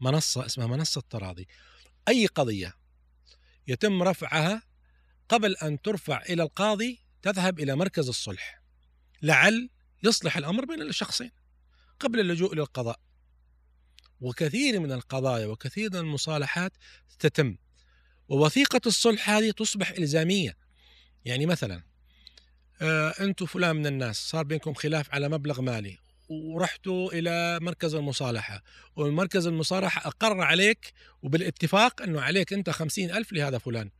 A: منصة اسمها منصة التراضي. أي قضية يتم رفعها قبل أن ترفع إلى القاضي تذهب إلى مركز الصلح. لعل يصلح الأمر بين الشخصين قبل اللجوء إلى القضاء وكثير من القضايا وكثير من المصالحات تتم. ووثيقة الصلح هذه تصبح إلزامية. يعني مثلا آه أنتم فلان من الناس صار بينكم خلاف على مبلغ مالي. ورحتوا إلى مركز المصالحة والمركز المصالحة أقر عليك وبالاتفاق أنه عليك أنت خمسين ألف لهذا فلان.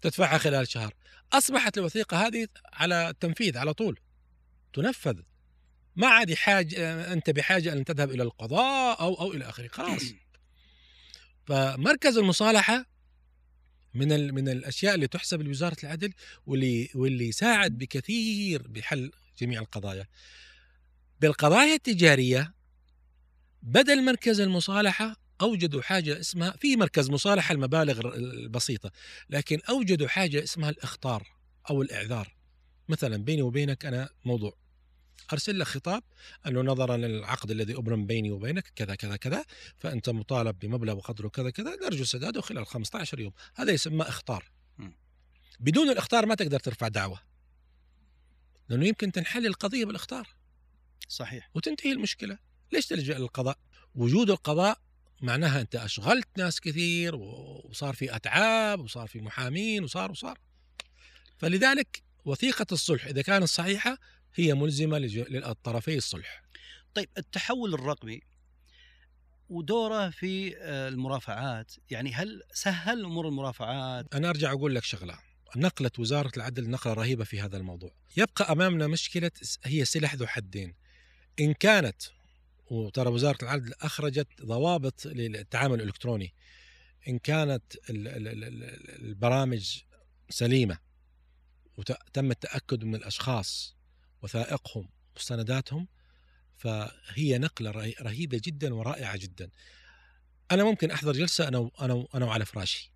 A: تدفعها خلال شهر. أصبحت الوثيقة هذه على التنفيذ على طول. تنفذ. ما عاد حاج أنت بحاجة أن تذهب إلى القضاء أو أو إلى آخره. خلاص. فمركز المصالحة من من الأشياء اللي تحسب لوزارة العدل واللي واللي ساعد بكثير بحل جميع القضايا. بالقضايا التجارية بدل مركز المصالحة أوجدوا حاجة اسمها في مركز مصالحة المبالغ البسيطة لكن أوجدوا حاجة اسمها الإخطار أو الإعذار. مثلا بيني وبينك أنا موضوع. أرسل لك خطاب انه نظرا للعقد الذي أبرم بيني وبينك كذا كذا كذا فأنت مطالب بمبلغ وقدره كذا كذا نرجو سداده خلال 15 يوم. هذا يسمى إخطار. بدون الإخطار ما تقدر ترفع دعوة. لأنه يمكن تنحل القضية بالإخطار.
B: صحيح
A: وتنتهي المشكلة ليش تلجأ للقضاء وجود القضاء معناها أنت أشغلت ناس كثير وصار في أتعاب وصار في محامين وصار وصار فلذلك وثيقة الصلح إذا كانت صحيحة هي ملزمة للطرفي الصلح.
B: طيب التحول الرقمي ودوره في آه، المرافعات، يعني هل سهل أمور المرافعات؟
A: أنا أرجع أقول لك شغلة، نقلت وزارة العدل نقلة رهيبة في هذا الموضوع. يبقى أمامنا مشكلة هي سلاح ذو حدين. إن كانت وترى وزارة العدل أخرجت ضوابط للتعامل الإلكتروني. إن كانت البرامج سليمة وتم التأكد من الأشخاص وثائقهم مستنداتهم فهي نقلة رهيبة جدا ورائعة جدا. أنا ممكن أحضر جلسة أنا أنا أنا وعلى فراشي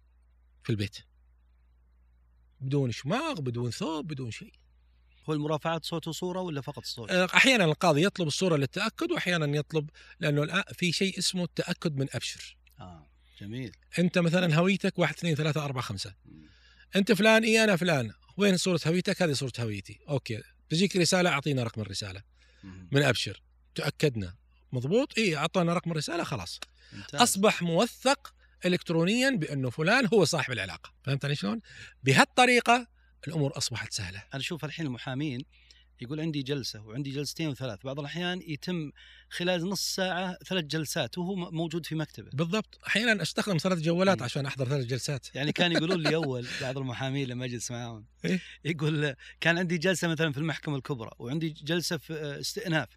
A: في البيت. بدون شماغ، بدون ثوب، بدون شيء.
B: هو المرافعات صوت وصورة ولا فقط صوت؟
A: آه، أحيانا القاضي يطلب الصورة للتأكد وأحيانا يطلب لأنه الآن في شيء اسمه التأكد من أبشر.
B: آه جميل.
A: أنت مثلا هويتك واحد اثنين ثلاثة أربعة خمسة. أنت فلان اي أنا فلان، وين صورة هويتك؟ هذه صورة هويتي، okay تجيك رسالة أعطينا رقم
B: الرسالة.
A: من أبشر تأكدنا مضبوط اي أعطانا رقم الرسالة خلاص
B: ممتاز.
A: أصبح موثق الكترونيا بأنه فلان هو صاحب العلاقة فهمت علي شلون بهالطريقة الأمور أصبحت سهلة.
B: أنا أشوف الحين المحامين يقول عندي جلسة وعندي جلستين وثلاث بعض الأحيان يتم خلال نص ساعة ثلاث جلسات وهو موجود في مكتبه.
A: بالضبط. أحيانا أستخدم ثلاث جوالات
B: مم.
A: عشان أحضر ثلاث جلسات.
B: يعني كان يقولون لي أول بعض المحامين لما أجلس معاهم
A: إيه؟
B: يقول كان عندي جلسة مثلا في المحكمة الكبرى وعندي جلسة في آه، استئناف.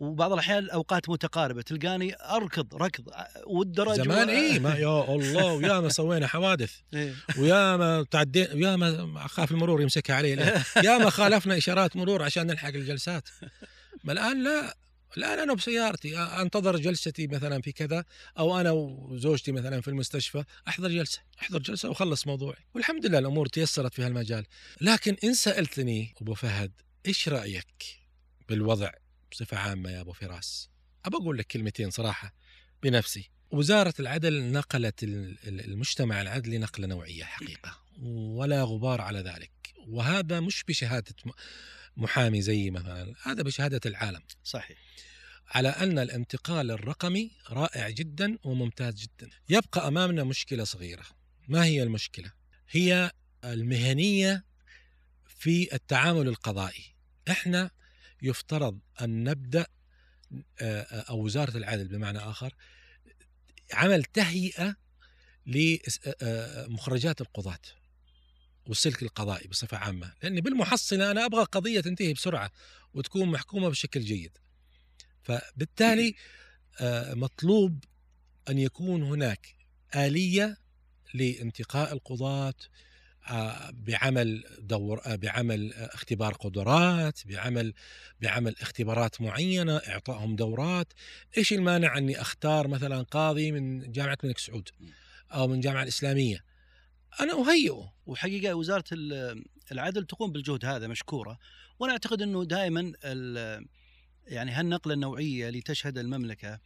B: وبعض الأحيان الأوقات متقاربة تلقاني أركض ركض والدرج
A: زمان
B: و-
A: اي ما يا الله ويا ما سوينا حوادث.
B: إيه.
A: ويا ما تعدينا ويا ما خاف المرور يمسكها علي ليه؟ يا ما خالفنا إشارات مرور عشان نلحق الجلسات. ما الآن لا. الآن أنا بسيارتي أنتظر جلستي مثلا في كذا أو أنا وزوجتي مثلا في المستشفى أحضر جلسة أحضر جلسة وأخلص موضوعي. والحمد لله الأمور تيسرت في هالمجال. لكن إن سألتني أبو فهد إيش رأيك بالوضع بصفة عامة يا أبو فراس. أبى أقول لك كلمتين صراحة بنفسي. وزارة العدل نقلت ال- ال- المجتمع العدلي نقلة نوعية حقيقة ولا غبار على ذلك. وهذا مش بشهادة م- محامي زي مثلا هذا بشهادة العالم.
B: صحيح.
A: على أن الانتقال الرقمي رائع جدا وممتاز جدا. يبقى أمامنا مشكلة صغيرة. ما هي المشكلة؟ هي المهنية في التعامل القضائي. إحنا يفترض أن نبدأ آه، آه، أو وزارة العدل بمعنى آخر عمل تهيئة لمخرجات القضاة والسلك القضائي بصفة عامة. لاني بالمحصله أنا أبغى قضية تنتهي بسرعة وتكون محكومة بشكل جيد. فبالتالي آه، مطلوب أن يكون هناك آلية لانتقاء القضاة آه، بعمل دور آه، بعمل آه، اختبار قدرات بعمل بعمل اختبارات معينة إعطائهم دورات. إيش المانع إني أختار مثلا قاضي من جامعة الملك سعود أو من الجامعة الإسلامية؟ أنا أهيئه.
B: وحقيقة وزارة ال- العدل تقوم بالجهد هذا مشكورة وأنا أعتقد إنه دائما يعني هالنقلة النوعية اللي تشهد المملكة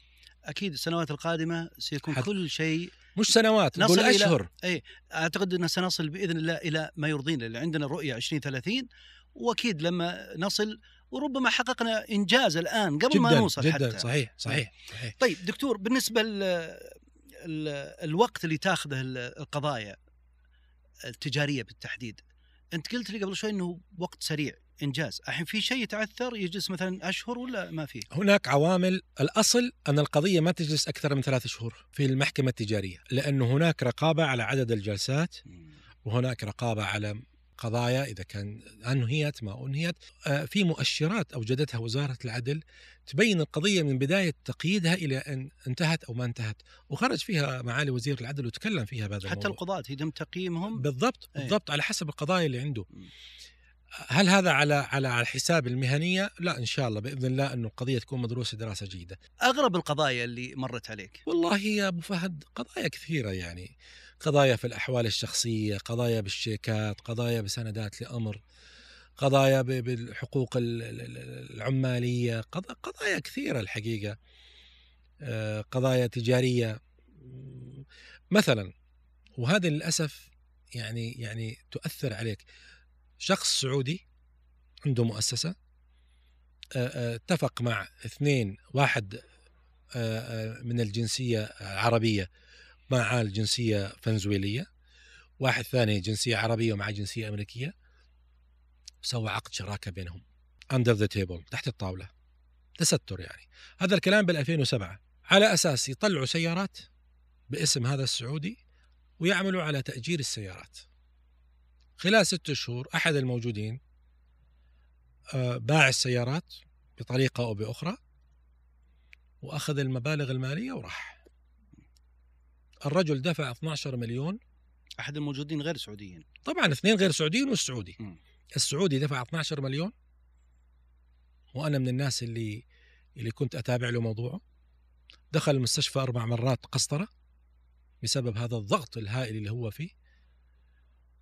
B: أكيد السنوات القادمة سيكون
A: حت-
B: كل شيء
A: مش سنوات نقول
B: إلى-
A: أشهر.
B: أعتقد ان سنصل بإذن الله إلى ما يرضينا اللي عندنا الرؤيه 2030 وأكيد لما نصل وربما حققنا إنجاز الآن قبل ما
A: جدا
B: نوصل
A: جدا
B: حتى.
A: صحيح صحيح صحيح.
B: طيب دكتور بالنسبة ل ال- الوقت اللي تاخذه ال- القضايا التجارية بالتحديد أنت قلت لي قبل شوي إنه وقت سريع. إنجاز. الحين في شيء يتعثر يجلس مثلا أشهر ولا ما في؟
A: هناك عوامل. الأصل أن القضية ما تجلس أكثر من ثلاث شهور في المحكمة التجارية لأنه هناك رقابة على عدد الجلسات وهناك رقابة على قضايا إذا كان أنهيت ما أنهيت. آه، في مؤشرات أوجدتها وزارة العدل تبين القضية من بداية تقييدها إلى أن انتهت أو ما انتهت وخرج فيها معالي وزير العدل وتكلم فيها بهذا
B: حتى
A: الموضوع.
B: القضاة يتم تقييمهم؟
A: بالضبط
B: إيه.
A: بالضبط على حسب القضايا اللي عنده.
B: مم.
A: هل هذا على على على حساب المهنية؟ لا إن شاء الله بإذن الله إنه القضية تكون مدروسة دراسة جيدة.
B: أغرب القضايا اللي مرت عليك
A: والله يا أبو فهد قضايا كثيرة يعني قضايا في الأحوال الشخصية، قضايا بالشيكات، قضايا بسندات لأمر، قضايا بالحقوق ال- ال- ال- العمالية، قض- قضايا كثيرة الحقيقة. آه، قضايا تجارية مثلا وهذا للأسف يعني يعني تؤثر عليك شخص سعودي عنده مؤسسة آه، آه، اتفق مع اثنين واحد آه، من الجنسية العربيه مع الجنسيه فنزويلية واحد ثاني جنسية عربية ومع جنسية أمريكية سوى عقد شراكة بينهم under the table تحت الطاولة تستر يعني. هذا الكلام بال 2007 على أساس يطلعوا سيارات باسم هذا السعودي ويعملوا على تأجير السيارات. خلال ست شهور أحد الموجودين آه، باع السيارات بطريقة أو بأخرى وأخذ المبالغ المالية وراح. الرجل دفع 12 مليون.
B: أحد الموجودين غير سعوديين.
A: طبعا اثنين غير سعوديين والسعودي.
B: مم.
A: السعودي دفع 12 مليون وأنا من الناس اللي اللي كنت أتابع له موضوعه. دخل المستشفى أربع مرات قسطرة بسبب هذا الضغط الهائل اللي هو فيه.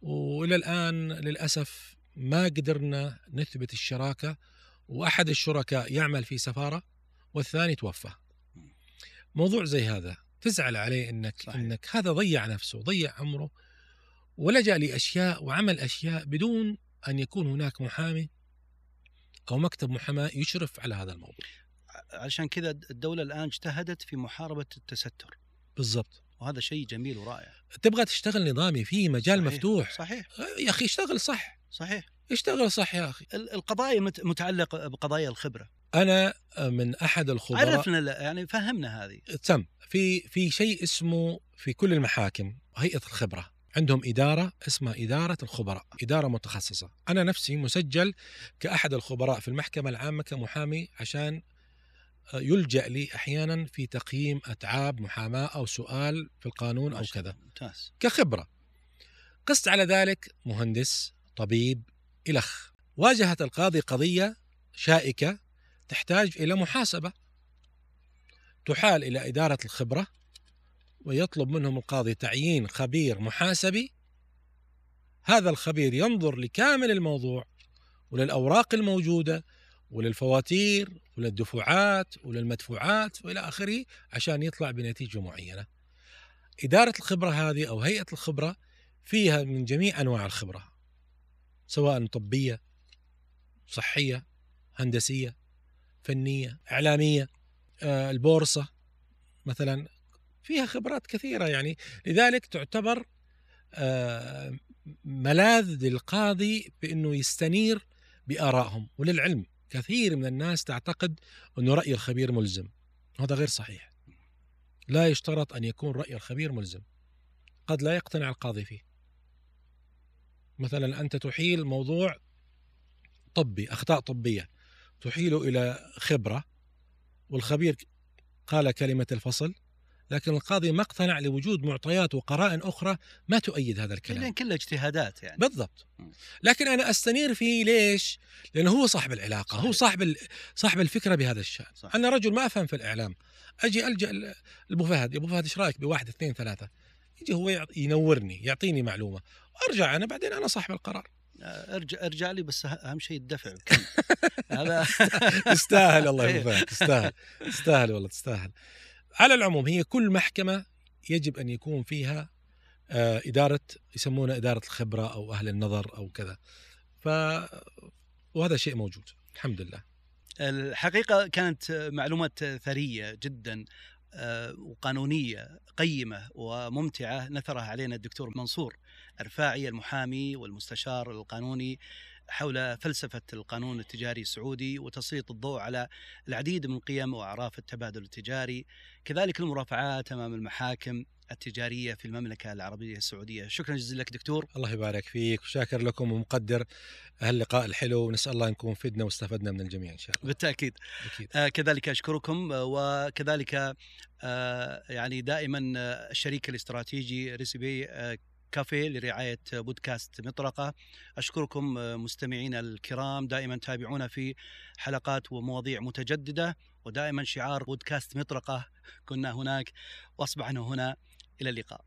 A: وإلى الآن للأسف ما قدرنا نثبت الشراكة وأحد الشركاء يعمل في سفارة والثاني توفى. موضوع زي هذا تزعل عليه إنك
B: صحيح.
A: إنك هذا ضيع نفسه ضيع عمره ولجا لأشياء وعمل أشياء بدون أن يكون هناك محامي أو مكتب محاماة يشرف على هذا الموضوع.
B: علشان كذا الدولة الآن اجتهدت في محاربة التستر.
A: بالضبط.
B: وهذا شيء جميل ورائع.
A: تبغى تشتغل نظامي في مجال
B: صحيح.
A: مفتوح؟
B: صحيح.
A: يا أخي اشتغل صح.
B: صحيح.
A: اشتغل صح يا أخي.
B: ال- القضايا مت- متعلقة بقضايا الخبرة.
A: أنا من أحد الخبراء.
B: عرفنا يعني فهمنا هذه.
A: تم. في في شيء اسمه في كل المحاكم هيئة الخبرة. عندهم إدارة اسمها إدارة الخبراء إدارة متخصصة. أنا نفسي مسجل كأحد الخبراء في المحكمة العامة كمحامي عشان يلجأ لي أحيانا في تقييم أتعاب محاماة أو سؤال في القانون
B: أو
A: كذا.
B: ممتاز.
A: كخبرة. قست على ذلك مهندس طبيب إلخ. واجهت القاضي قضية شائكة تحتاج إلى محاسبة. تحال إلى إدارة الخبرة ويطلب منهم القاضي تعيين خبير محاسبي. هذا الخبير ينظر لكامل الموضوع وللأوراق الموجودة وللفواتير وللدفعات وللمدفوعات وإلى آخره عشان يطلع بنتيجة معينة. إدارة الخبرة هذه أو هيئة الخبرة فيها من جميع أنواع الخبرة سواء طبية صحية هندسية فنية إعلامية آه، البورصة مثلا فيها خبرات كثيرة يعني لذلك تعتبر آه، ملاذ للقاضي بأنه يستنير بآرائهم وللعلم كثير من الناس تعتقد أنه رأي الخبير ملزم. هذا غير صحيح. لا يشترط أن يكون رأي الخبير ملزم. قد لا يقتنع القاضي فيه. مثلا أنت تحيل موضوع طبي أخطاء طبية. تحيله إلى خبرة والخبير قال كلمة الفصل لكن القاضي ما اقتنع لوجود معطيات وقرائن أخرى ما تؤيد هذا الكلام
B: لأن كلها اجتهادات يعني
A: بالضبط. لكن أنا أستنير فيه ليش؟ لأنه هو صاحب العلاقة
B: صحيح.
A: هو صاحب صاحب الفكرة بهذا الشأن
B: صح.
A: أنا رجل ما أفهم في الإعلام أجي ألجأ لأبو فهد يا أبو فهد إيش رأيك بواحد اثنين ثلاثة يجي هو ينورني يعطيني معلومة وأرجع أنا بعدين أنا صاحب القرار
B: آه، ارجع ارجع لي بس أه- أهم شيء الدفع. هذا
A: تستاهل الله يا. أبو فهد تستاهل تستاهل والله تستاهل على العموم هي كل محكمة يجب أن يكون فيها آه، إدارة يسمونها إدارة الخبرة أو أهل النظر أو كذا. ف وهذا شيء موجود الحمد لله.
B: الحقيقة كانت معلومات ثرية جدا آه، وقانونية قيمة وممتعة نثرها علينا الدكتور منصور الرفاعي المحامي والمستشار القانوني حول فلسفة القانون التجاري السعودي وتسليط الضوء على العديد من قيم وأعراف التبادل التجاري، كذلك المرافعات أمام المحاكم التجارية في المملكة العربية السعودية، شكرا جزيلا لك دكتور.
A: الله يبارك فيك وشاكر لكم ومقدر هاللقاء الحلو. ونسأل الله نكون فدنا واستفدنا من الجميع إن شاء الله.
B: بالتأكيد.
A: أكيد.
B: آه، كذلك أشكركم. آه، وكذلك آه، يعني دائما آه، الشريك الاستراتيجي ريسيبي آه، كافيه لرعاية بودكاست مطرقه أشكركم مستمعينا الكرام. دائما تابعونا في حلقات ومواضيع متجددة ودائما شعار بودكاست مطرقه كنا هناك وأصبحنا هنا. إلى اللقاء.